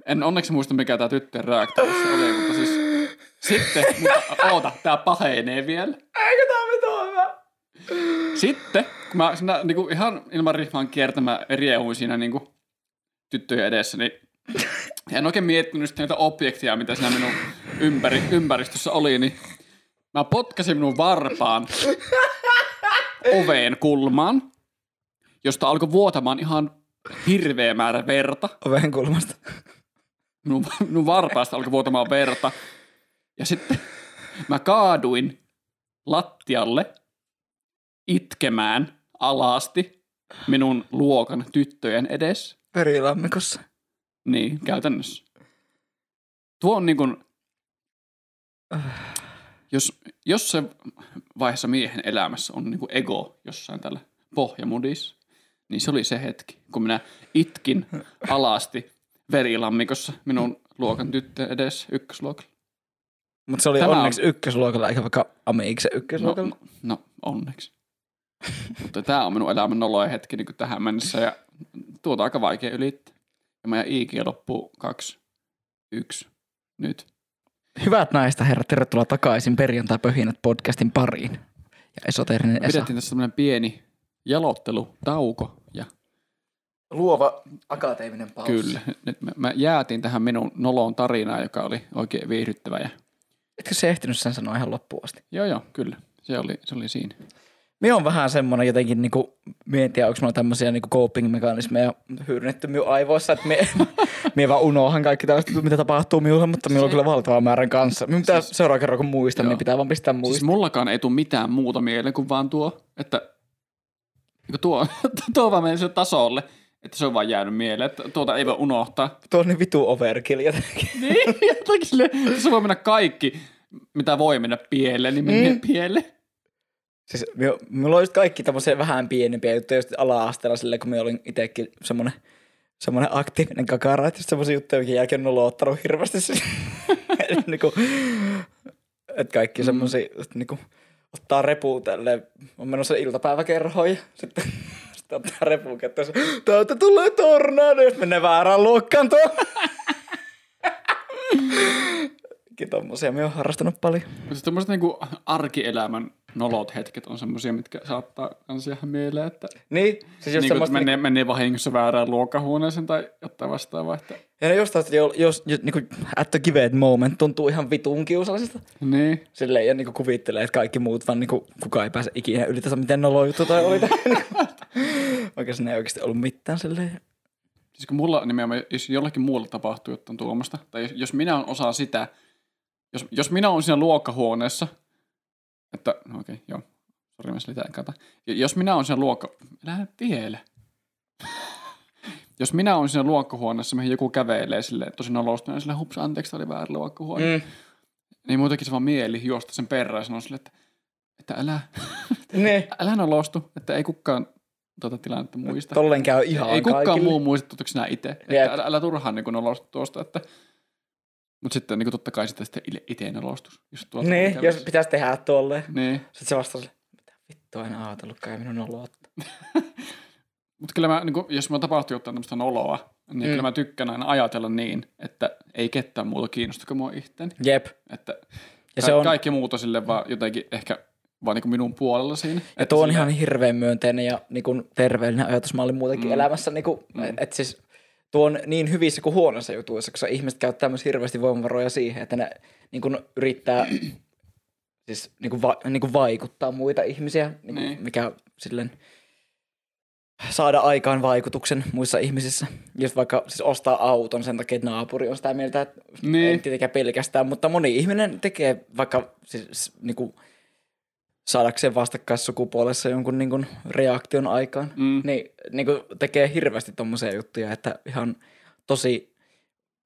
en onneksi muista mikä tämä tyttöjen reaktio oli, mutta siis sitten, mutta oota, tää pahenee vielä. Eikö tää veto hyvä? Sitten, kun mä siinä niinku ihan ilman rihmaan kiertämä riehuin siinä niinku tyttöjen edessä, niin en oikein miettinyt sitten niitä objekteja, mitä siinä minun ympäri, ympäristössä oli, niin mä potkasin minun varpaan oveen kulmaan, josta alkoi vuotamaan ihan hirveä määrä verta. Oven kulmasta. Minun, minun varpaasta alkoi vuotamaan verta. Ja sitten mä kaaduin lattialle itkemään alasti minun luokan tyttöjen edessä. Verilammikossa. Niin, käytännössä. Tuo on niin kuin, jos, jos se vaiheessa miehen elämässä on niin kuin ego jossain tällä pohjamudissa, niin se oli se hetki, kun minä itkin alasti verilammikossa minun luokan tyttöjen edessä ykkösluokalla. Mutta se oli Tämä on- onneksi ykkösluokalla, eikä vaikka Amiksen No, ykkösluokalla. no onneksi. Mutta tämä on minun elämän noloin hetki niin tähän mennessä ja tuota aika vaikea ylittää. Ja meidän IG loppuu kaksi, yksi, nyt. Hyvät naista herrat, tervetuloa takaisin perjantai pöhinät podcastin pariin. Ja esoteerinen Esa. Pidettiin tässä tämmöinen pieni jalottelutauko ja Luova akateeminen paussi. kyllä, nyt me, me jäätiin tähän minun nolon tarinaan, joka oli oikein viihdyttävä ja Etkö se ehtinyt sen sanoa ihan loppuun asti? joo joo, kyllä, se oli, se oli siinä. Minä on vähän semmoinen jotenkin, niinku, mie en tiedä, onko mulla tämmöisiä niinku coping-mekanismeja hyödynnetty minun aivoissa, että mie, mie vaan unohan kaikki tällaista, mitä tapahtuu minulle, mutta minulla on kyllä valtava määrän kanssa. Minun pitää seuraava kerran, kun muistan, Joo. niin pitää vaan pistää Siis muistaa. mullakaan ei tule mitään muuta mieleen kuin vaan tuo, että niin tuo, tuo vaan menee tasolle, että se on vaan jäänyt mieleen, että tuota ei voi unohtaa. Tuo on niin vitu overkill jotenkin. Niin, jotenkin se voi mennä kaikki, mitä voi mennä pieleen, niin menee Mm. pieleen. Siis minulla on just kaikki tämmöisiä vähän pienempiä juttuja just ala-asteella silleen, kun minä olin itsekin semmoinen semmoinen aktiivinen kakara, että just semmoisia juttuja, minkä jälkeen on nolottanut hirveästi. siis. niin kuin, että kaikki semmoisia, että niin kuin, ottaa repu tälleen, on menossa iltapäiväkerhoon ja sitten, sitten ottaa repu kättä, täältä tulee tornado, jos menee väärään luokkaan tuo. Tommosia minä olen harrastanut paljon. Mutta siis tämmöiset niinku arkielämän nolot hetket on semmoisia, mitkä saattaa kans jäädä mieleen, että Niin, siis just että semmoista, menee, menee vahingossa väärään luokkahuoneeseen tai jotain vastaavaa. Että, Ja ne jostain, jos, jos, jos niin at the given moment tuntuu ihan vitun kiusallisesta. niin, Silleen ja niin kuvittelee, että kaikki muut vaan niin kukaan ei pääse ikinä yli tätä, miten nolo juttu toi oli. Vaikka siinä ei oikeasti ollut mitään silleen. Siis kun mulla nimenomaan, jos jollakin muulla tapahtuu jotain tuommoista, tai jos, jos minä olen osa sitä, jos, jos minä olen siinä luokkahuoneessa, että, no okei, joo, sori mä selitän kata. Ja Jos minä olen siinä luokka, älä vielä. jos minä olen siinä luokkahuoneessa, mihin joku kävelee silleen, tosi nolosti, niin silleen, hups, anteeksi, oli väärä luokkahuone. Mm. Niin muutenkin se vaan mieli juosta sen perään ja sanoa silleen, että, että älä, Ne. älä nolostu, että ei kukaan tuota tilannetta muista. Tolleen käy ihan ei kukaan kaikille. muu muista, sinä itse. Että älä, älä turhaan niin nolostu tuosta. Että... Mutta sitten niin totta kai sitten, sitten itse tuolta Niin, jos pitäisi tehdä tolleen. Niin. Sitten se vastaa mitä vittua en ajatellutkaan ja minun nolotta. Mutta kyllä mä, niin kuin, jos mä tapahtuu jotain tämmöistä noloa, niin mm. kyllä mä tykkään aina ajatella niin, että ei ketään muuta kiinnosta kuin mua itteeni. Jep. Että Ja ka- se on, kaikki muuta sille vaan jotenkin ehkä vaan niin minun puolella siinä. ja tuo on ihan hirveän myönteinen ja niin kuin terveellinen ajatusmalli muutenkin Mm. elämässä. Niin kuin, Mm. mm. Että siis tuo on niin hyvissä kuin huonoissa jutuissa, koska ihmiset käyttää myös hirveästi voimavaroja siihen, että ne niin kuin yrittää siis niin kuin va, niin kuin vaikuttaa muita ihmisiä, niin kuin, Niin. mikä silleen saada aikaan vaikutuksen muissa ihmisissä. Jos vaikka siis ostaa auton sen takia, että naapuri on sitä mieltä, että Niin. ei tietenkään pelkästään, mutta moni ihminen tekee vaikka siis, niin kuin, saadakseen vastakkaissukupuolessa jonkun niin kuin, reaktion aikaan, Mm. niin, niin kuin, tekee hirveästi tommosia juttuja, että ihan tosi,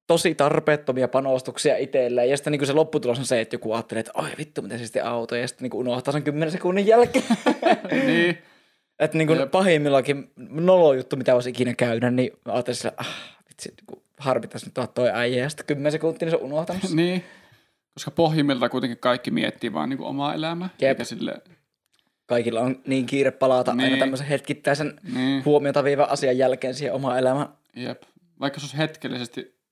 tosi tarpeettomia panostuksia itselleen. Ja sitten niin kuin se lopputulos on se, että joku ajattelee, että oi vittu, miten siisti auto, ja sitten niin kuin unohtaa sen 10 sekunnin jälkeen. niin. että niin kuin Jep. pahimmillakin nolo juttu, mitä voisi ikinä käydä, niin ajattelin sillä, ah, vitsi, kuin harmittaisi nyt tuoda toi äijä, ja sitten 10 sekuntia, niin se on unohtanut. niin. Koska pohjimmiltaan kuitenkin kaikki miettii vaan niin kuin omaa elämää. Jep. Eikä sille, Kaikilla on niin kiire palata niin. aina tämmöisen hetkittäisen niin. huomiota viivän asian jälkeen siihen omaan elämään. Jep. Vaikka se olisi hetkellisesti...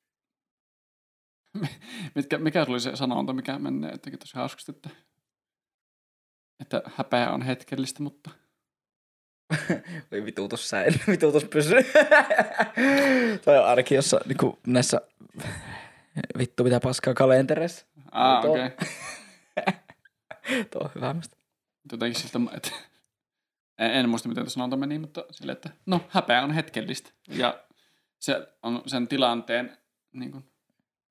Mitkä, mikä oli se sanonta, mikä menee jotenkin tosi hauskasti, että, että häpeä on hetkellistä, mutta Voi vituutus säin, vituutus pysyy. Toi on ainakin jossa niinku, näissä vittu mitä paskaa kalentereissa. Ah, okei. Okay. Tuo on hyvä musta. Jotenkin siltä, että en, en muista miten sanonta meni, mutta sille, että no häpeä on hetkellistä. Ja se on sen tilanteen, niin kuin,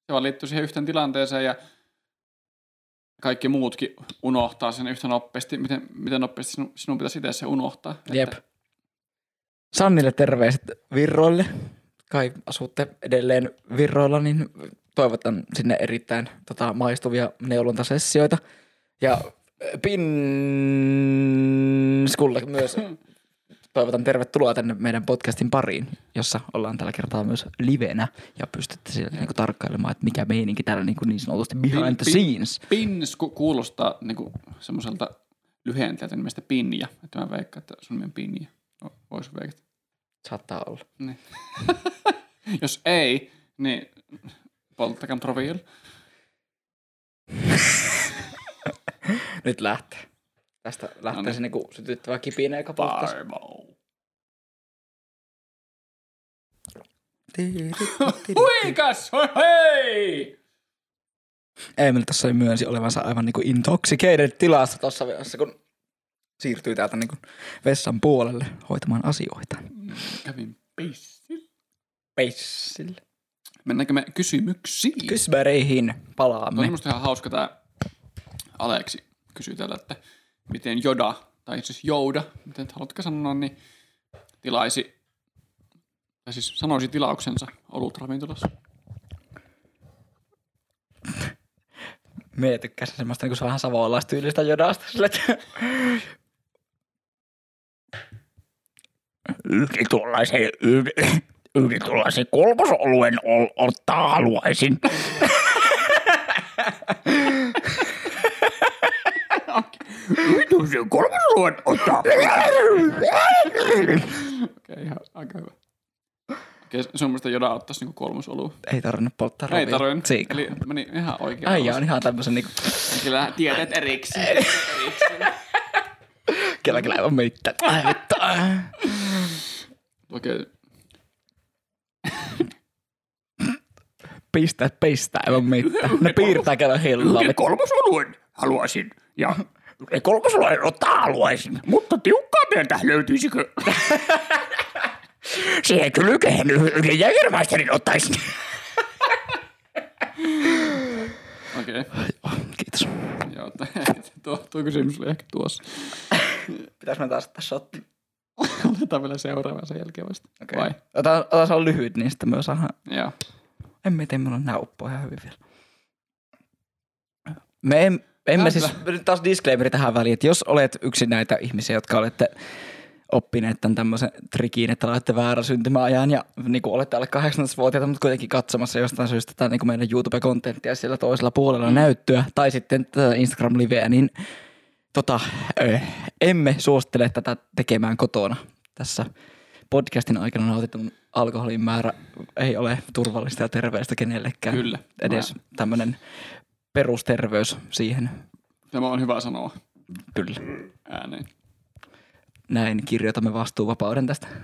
se vaan liittyy siihen yhteen tilanteeseen ja kaikki muutkin unohtaa sen yhtä nopeasti, miten, miten nopeasti sinun, sinun pitäisi itse se unohtaa. Jep. Että, Sannille terveiset Virroille. Kai asutte edelleen Virroilla, niin toivotan sinne erittäin tota, maistuvia neulontasessioita. Ja Pinskulle myös toivotan tervetuloa tänne meidän podcastin pariin, jossa ollaan tällä kertaa myös livenä ja pystytte siellä niinku tarkkailemaan, että mikä meininki täällä niinku niin sanotusti behind the Pin- scenes. Pins ku- kuulostaa niin semmoiselta lyhenteeltä nimestä Pinja. Että mä veikkaan, että sun nimi on Pinja. No, Voisi veikata. Saattaa olla. Niin. Jos ei, niin polttakaa profiil. Nyt lähtee. Tästä lähtee No niin. se niinku sytyttävä kipinä joka podcast. Huikas! Hei! Emil tässä myönsi olevansa aivan niinku intoxicated tilassa tuossa vaiheessa, kun siirtyi täältä niinku vessan puolelle hoitamaan asioita. Kävin pissillä. Peissille. Mennäänkö me kysymyksiin? On palaamme. minusta ihan hauska tämä Aleksi kysyy täällä, että miten Joda, tai siis Jouda, miten haluatko sanoa, niin tilaisi, tai siis sanoisi tilauksensa olutravintolassa. Me tykkäsin semmoista niinku vähän savolaistyylistä jodasta. Sille, että... tuollaisen, yhden, yhden tuollaisen kolmosoluen ol, ottaa haluaisin. Yhden kolmosoluen ottaa. Okei, okay, ihan aika hyvä. Okei, okay, sun mielestä Joda ottaisi niinku kolmosolua. Ei tarvinnut polttaa Ei rovia. tarvinnut. Siika. Eli meni ihan oikein. Äijä on ihan tämmösen niinku, Kyllä tieteet erikseen. erikseen. kyllä kyllä aivan meittä. Ai vittu. Okei, Pistää, pistää aivan meittä. Ne piirtää kyllä hillaa. Kolmosoluen haluaisin. Ja kolmosoluen ottaa haluaisin. Mutta tiukkaa teiltä löytyisikö? Siihen kylkeen yhden jägermeisterin ottaisin. okei. Kiitos. Joo, tuo, tuo kysymys oli ehkä tuossa. Pitäis me taas ottaa shotti. Otetaan vielä seuraava sen jälkeen vasta. Okei. Vai? Otetaan, otetaan se on lyhyt, niin sitten me saadaan Joo. Emme tee, meillä on nauppoa ihan hyvin vielä. Me em, emme siis, taas disclaimeri tähän väliin, että jos olet yksi näitä ihmisiä, jotka olette oppineet tämän tämmöisen trikiin, että olette väärä syntymäajan ja niin kuin olette alle 18-vuotiaita, mutta kuitenkin katsomassa jostain syystä tätä niin kuin meidän YouTube-kontenttia siellä toisella puolella mm. näyttöä tai sitten tätä Instagram-liveä, niin tota, ö, emme suosittele tätä tekemään kotona tässä podcastin aikana nautitun alkoholin määrä ei ole turvallista ja terveellistä kenellekään. Kyllä. Edes tämmöinen perusterveys siihen. Tämä on hyvä sanoa Kyllä. ääneen. Näin kirjoitamme vastuuvapauden tästä.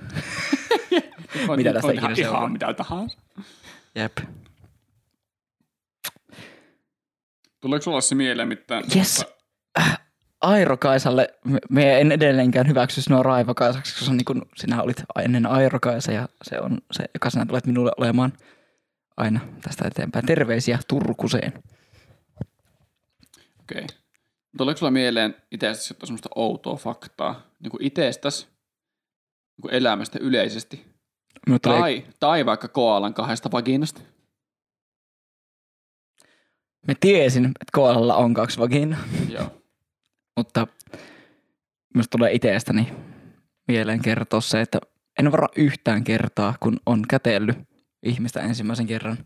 On- Mitä tästä on ikinä ihan, seuraa? ihan mitä tahansa. Jep. Tuleeko sulla se mieleen mitään? Yes. Äh, Airo Kaisalle, me- me en edelleenkään hyväksy sinua Raivo Kaisaksi, koska niin kuin, sinä olit ainen Airo Kaisa ja se on se, joka sinä tulet minulle olemaan aina tästä eteenpäin. Terveisiä Turkuseen. Okei. Tuleeko sulla mieleen itsestäsi jotain semmoista outoa faktaa? Niin kuin itsestäsi, niin kuin elämästä yleisesti? Minulle tulee Tai, tai vaikka koalan kahdesta vaginasta? Mä tiesin, että koalalla on kaksi vaginaa, Joo. Mutta myös tulee itsestäni mieleen kertoa se, että en varaa yhtään kertaa, kun on kätellyt ihmistä ensimmäisen kerran.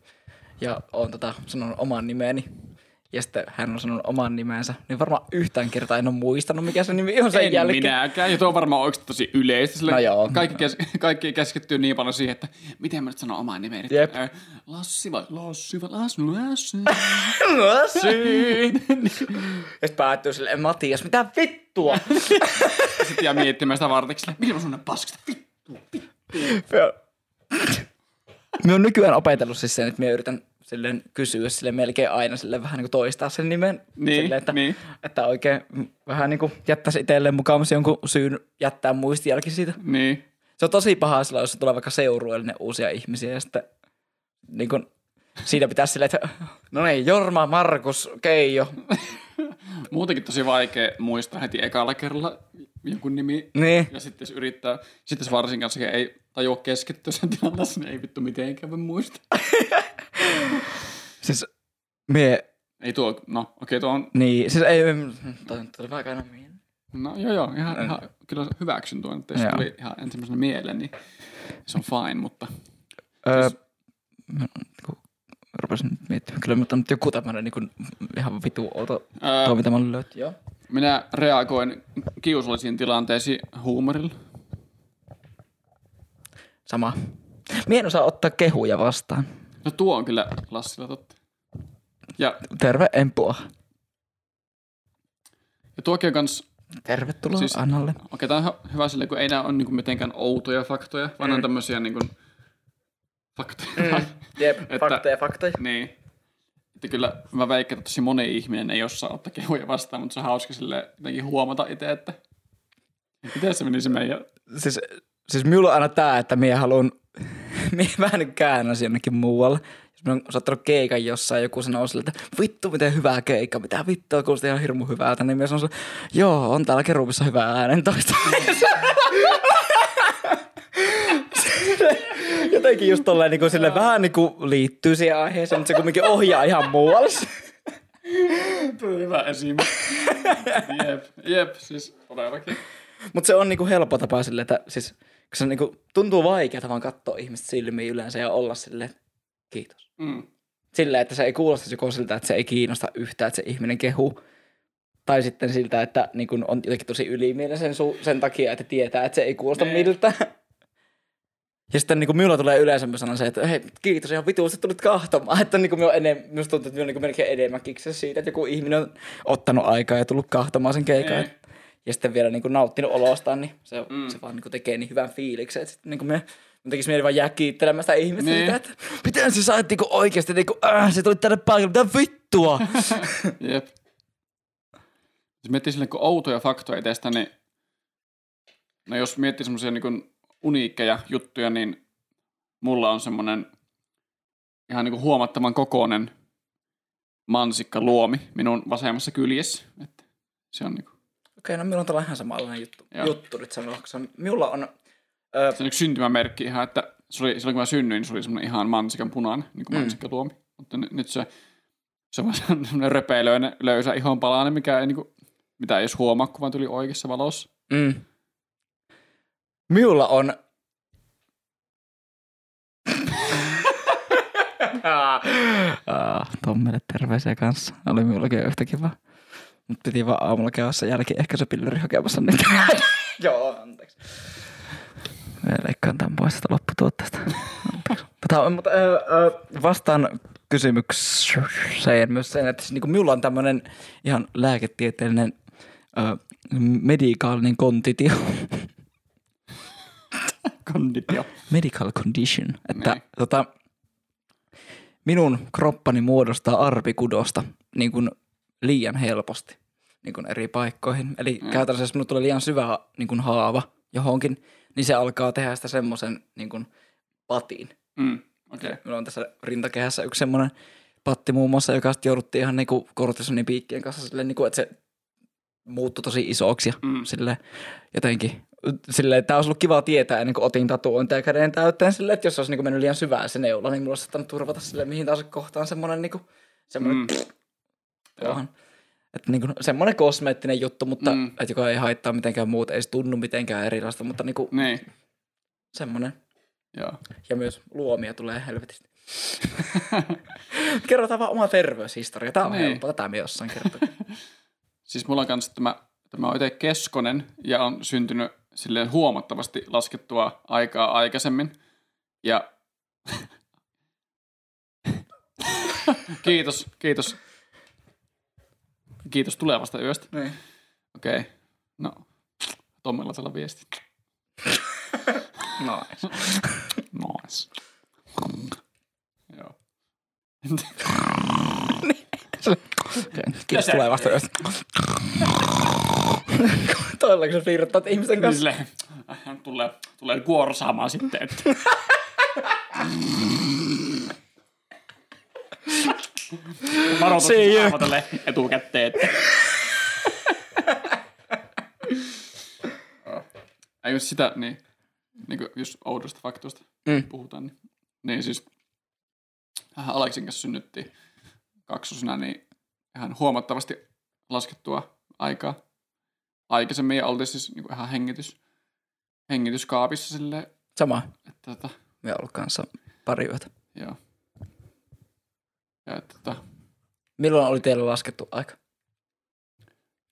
Ja on tota, sanonut oman nimeni ja sitten hän on sanonut oman nimensä, niin varmaan yhtään kertaa en ole muistanut, mikä se nimi on sen en jälkeen. minäkään. Ja tuo on varmaan oikeasti tosi yleistä. Sille No joo. Kaikki, kes, kaikki keskittyy niin paljon siihen, että miten mä nyt sanon omaa nimeni. Jep. Äh, Lassi vai Lassi vai Lassi, Lassi. Lassi! ja sitten päättyy silleen, Matias, mitä vittua? Sitten jää miettimään sitä vartiksi, miten mä sanon paskasta. Me on nykyään opetellut siis sen, että me yritän silleen kysyä sille melkein aina sille vähän niin kuin toistaa sen nimen. Niin, silleen, että, niin. että oikein vähän niin kuin jättäisi itselleen mukaan jonkun syyn jättää muistijälki siitä. Niin. Se on tosi paha silloin, jos tulee vaikka seurueellinen uusia ihmisiä ja sitten niin kuin, siinä pitäisi silleen, että no niin, Jorma, Markus, Keijo. Muutenkin tosi vaikea muistaa heti ekalla kerralla jonkun nimi. Niin. Ja sitten jos yrittää, sitten jos varsinkin kanssa ei tajua keskittyä sen tilanteessa, niin ei vittu mitenkään voi muistaa. Siis mie, Ei tuo, no okei okay, tuo on, niin, siis ei, toi tuli vaikka aina mieleen. no joo joo, ihan, ihan kyllä hyväksyn tuon, että jos Joo. tuli ihan ensimmäisenä mieleen, niin se on fine, mutta Öö, mä kun rupesin nyt miettimään, kyllä mutta nyt joku tämmöinen niin kuin, ihan vitu outo Öö. olin löytänyt. Joo. minä reagoin kiusallisiin tilanteisiin huumorilla. Sama. Mie en osaa ottaa kehuja vastaan. No tuo on kyllä Lassilla totta. Ja, Terve Empua. ja tuokin on kans Tervetuloa Siis-. Annalle. Okei, tämä on ihan hyvä silleen, kun ei nämä ole niinku mitenkään outoja faktoja, vaan mm. on tämmöisiä niinku faktoja. Mm. Jep, Että- faktoja, faktoja. niin. Että kyllä mä veikkaan, että tosi moni ihminen ei osaa ottaa kehuja vastaan, mutta se on hauska sille jotenkin huomata itse, että miten se meni se meidän... Siis, siis minulla on aina tää, että mie haluan, mie vähän käännäs jonnekin muualle. Jos mä oon saattanut keikan jossain, joku sanoo sille, että vittu miten hyvä keikka, mitä vittua, kuulosti ihan hirmu hyvältä, niin mie sanon sille, joo, on täällä kerubissa hyvä äänentoista. Jotenkin just tolleen niin kuin sille vähän niin kuin liittyy siihen aiheeseen, mutta se kumminkin ohjaa ihan muualle. Tuo on hyvä esimerkki. jep, jep, siis todellakin. Mutta se on niinku helppo tapa silleen, että siis, se niinku, tuntuu vaikealta vaan katsoa ihmistä silmiin yleensä ja olla silleen, kiitos. Mm. Silleen, että se ei kuulostaisi joko siltä, että se ei kiinnosta yhtään, että se ihminen kehu. Tai sitten siltä, että niin kun on jotenkin tosi ylimielinen sen, su- sen takia, että tietää, että se ei kuulosta Nee. miltään. Ja sitten niin kuin minulla tulee yleensä se, että hei, kiitos ihan vituusti tulit kahtomaan. Että niin kuin minun enem, minusta tuntuu, että minun on niin melkein enemmän kikse siitä, että joku ihminen on ottanut aikaa ja tullut kahtomaan sen keikan. Nee. Ja sitten vielä niin kuin nauttinut olostaan, niin se, Mm. se vaan niin kuin tekee niin hyvän fiiliksen. Että sitten niin kuin me, me tekisi mieli vaan jää kiittelemään sitä ihmistä Nee. siitä, että miten sä sait niin oikeasti, niin kuin, äh, se tuli tänne paikalle, mitä vittua. Jep. Jos miettii silleen, kun outoja faktoja tästä, niin no jos miettii semmoisia niin uniikkeja juttuja, niin mulla on semmoinen ihan niin huomattavan kokoinen mansikka luomi minun vasemmassa kyljessä. Että se on niin kuin, Okei, no minulla on tällä ihan samanlainen juttu, Joo. juttu nyt sanoa, koska minulla on, ö, se on yksi syntymämerkki ihan, että se oli, silloin kun mä synnyin, se oli semmoinen ihan mansikan punainen, niin kuin Mm. mansikkaluomi. Mutta nyt, nyt se, se on semmoinen repeilöinen, löysä ihonpalainen, mikä ei niin kuin, mitä ei edes huomaa, kun vaan tuli oikeassa valossa. mm, minulla on, Ah, Tommille terveisiä kanssa. Oli minullakin yhtä kiva. Mutta piti vaan aamulla käydä sen jälkeen ehkä se pilleri hakemassa niitä. Joo, anteeksi. Mä leikkaan tämän pois tästä lopputuotteesta. Tota, mutta ö, ö, vastaan kysymykseen myös sen, että siis niinku minulla on tämmöinen ihan lääketieteellinen ö, medikaalinen kontitio. Konditio. medical condition, että Näin. tota, minun kroppani muodostaa arpikudosta niin kuin liian helposti niin kuin eri paikkoihin. Eli mm. käytännössä jos minulle tulee liian syvä niin kuin haava johonkin, niin se alkaa tehdä sitä semmoisen niin kuin patin. Mm. Okay. Minulla on tässä rintakehässä yksi semmoinen patti muun muassa, joka sitten jouduttiin ihan niinku kortisonin piikkien kanssa silleen, niinku, että se muuttui tosi isoksi ja Mm. mm. sille jotenkin silleen, tämä olisi ollut kiva tietää ennen kuin otin tatuointia käden täyteen silleen, että jos olisi niinku mennyt liian syvään se neula, niin mulla olisi saattanut turvata sille mihin taas kohtaan semmoinen niinku, semmoinen Mm. mm. Joo. tuohon. Että niinku, semmoinen kosmeettinen juttu, mutta Mm. että joka ei haittaa mitenkään muut, ei se tunnu mitenkään erilaista, mutta niinku Niin, semmoinen. joo. Ja myös luomia tulee helvetisti. Kerrotaan vaan oma terveyshistoria. Tämä on Niin. niin. helppo. Tätä me jossain kertoo. Siis mulla on kanssa tämä, tämä on itse keskonen ja on syntynyt silleen huomattavasti laskettua aikaa aikaisemmin. Ja kiitos, kiitos. Kiitos tulevasta yöstä. niin. Okei. Okay. No, Tommilla tällä viesti. Nice. Nice. Joo. Kiitos tulevasta yöstä. Toilla, kun sä flirttaat ihmisten Niin kanssa. äh, tulee, tulee kuorsaamaan sitten, että varoitus Se ei oo. tälle etukäteen, että Ei jos sitä, niin, niin kuin jos oudosta faktoista Mm. puhutaan, niin, niin siis vähän Aleksin kanssa synnyttiin kaksosena, niin ihan huomattavasti laskettua aikaa. Aikaisemmin ja oltiin siis niin kuin ihan hengitys, hengityskaapissa silleen, Sama. että tota, Me ollut kanssa pari yötä. joo. Ja tota, Milloin oli teillä laskettu aika?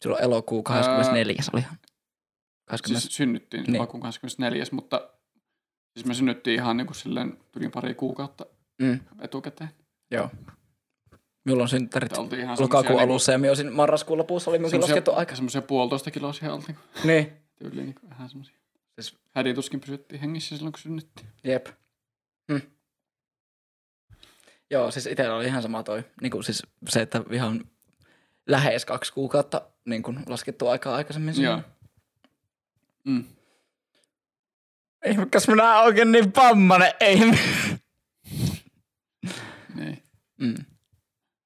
Silloin elokuu 24. olihan. 20. siis synnyttiin Niin. alkuun 24. mutta siis me synnyttiin ihan niin kuin silleen tuli pari kuukautta Mm, etukäteen. joo. Milloin synttärit? Oltiin ihan Lokakuun semmosia alussa ja minä olisin marraskuun lopussa oli minunkin laskettu aika. Semmoisia puolitoista kiloa siihen oltiin. Niin. Tyyliin niin vähän semmoisia. Siis- Hädituskin pysyttiin hengissä silloin, kun synnyttiin. Jep. Hm. Joo, siis itsellä oli ihan sama toi. Niin kuin siis se, että ihan lähes kaksi kuukautta niin kuin laskettu aikaa aikaisemmin. sinne. Joo. Mm. Ihmekäs minä oikein niin pammanen, ei. Niin. Mm.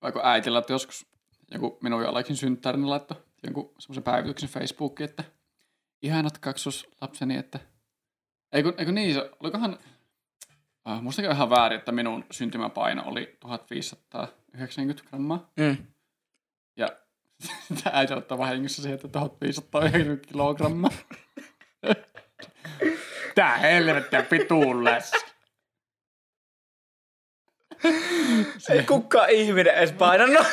Vaikka äiti laittoi joskus joku minun ja Aleksin synttärin laittoi jonkun semmoisen päivityksen Facebookiin, että ihanat kaksoslapseni, että eikö, eikö niin, se, olikohan, äh, musta ihan väärin, että minun syntymäpaino oli 1590 grammaa. Mm. Ja sitä äiti ottaa vahingossa siihen, että 1590 kilogrammaa. Tää helvettiä pituulles. Ei kukaan ihminen edes painanut.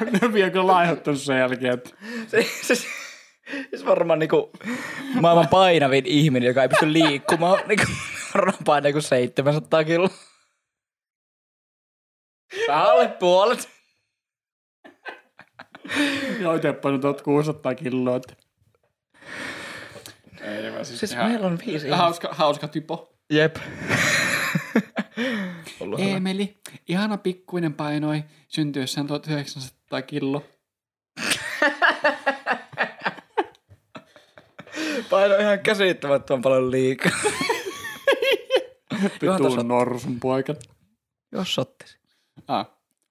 Ne vielä kyllä laihottanut sen jälkeen, että se, se, se varmaan niinku maailman painavin ihminen, joka ei pysty liikkumaan. Niinku, varmaan painaa joku 700 kiloa. Vähän alle puolet. joo itse painoi 1600 kiloa. Ei, mä siis, Siis ihan meillä on viisi hauska, hauska typo. Jep. Eemeli, ihana pikkuinen painoi syntyessään 1900 killo. Paino ihan käsittämättömän paljon liikaa. On- norsun poika. Jos sottisi. Ah,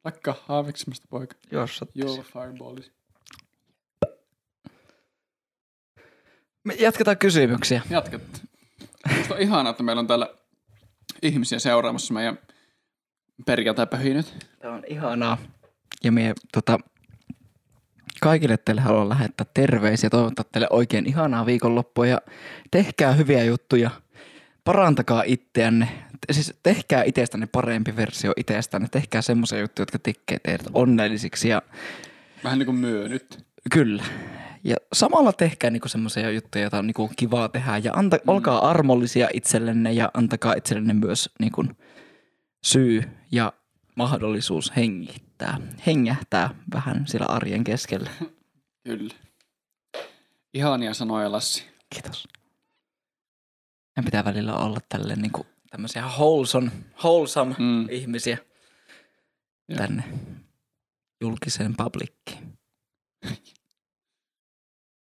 lakkaa haaveksimasta poika. Jos sottisi. Joo, fireballis. Me jatketaan kysymyksiä. Jatkat. Musta on ihanaa, että meillä on täällä ihmisiä seuraamassa meidän perjantai-pöhinyt. Tämä on ihanaa. Ja me tota, kaikille teille haluan lähettää terveisiä. Toivottaa teille oikein ihanaa viikonloppua ja tehkää hyviä juttuja. Parantakaa itseänne. Siis tehkää itsestänne parempi versio itsestänne. Tehkää semmoisia juttuja, jotka tekee teidät onnellisiksi ja Vähän niin kuin myö nyt. Kyllä. Ja samalla tehkää niinku semmoisia juttuja, joita on niinku kivaa tehdä. Ja anta, mm. olkaa armollisia itsellenne ja antakaa itsellenne myös niinku syy ja mahdollisuus hengittää. Hengähtää vähän sillä arjen keskellä. Kyllä. Ihania sanoja, Lassi. Kiitos. Ne pitää välillä olla tälle niin kuin tämmöisiä wholesome, wholesome mm. ihmisiä tänne julkiseen publikkiin.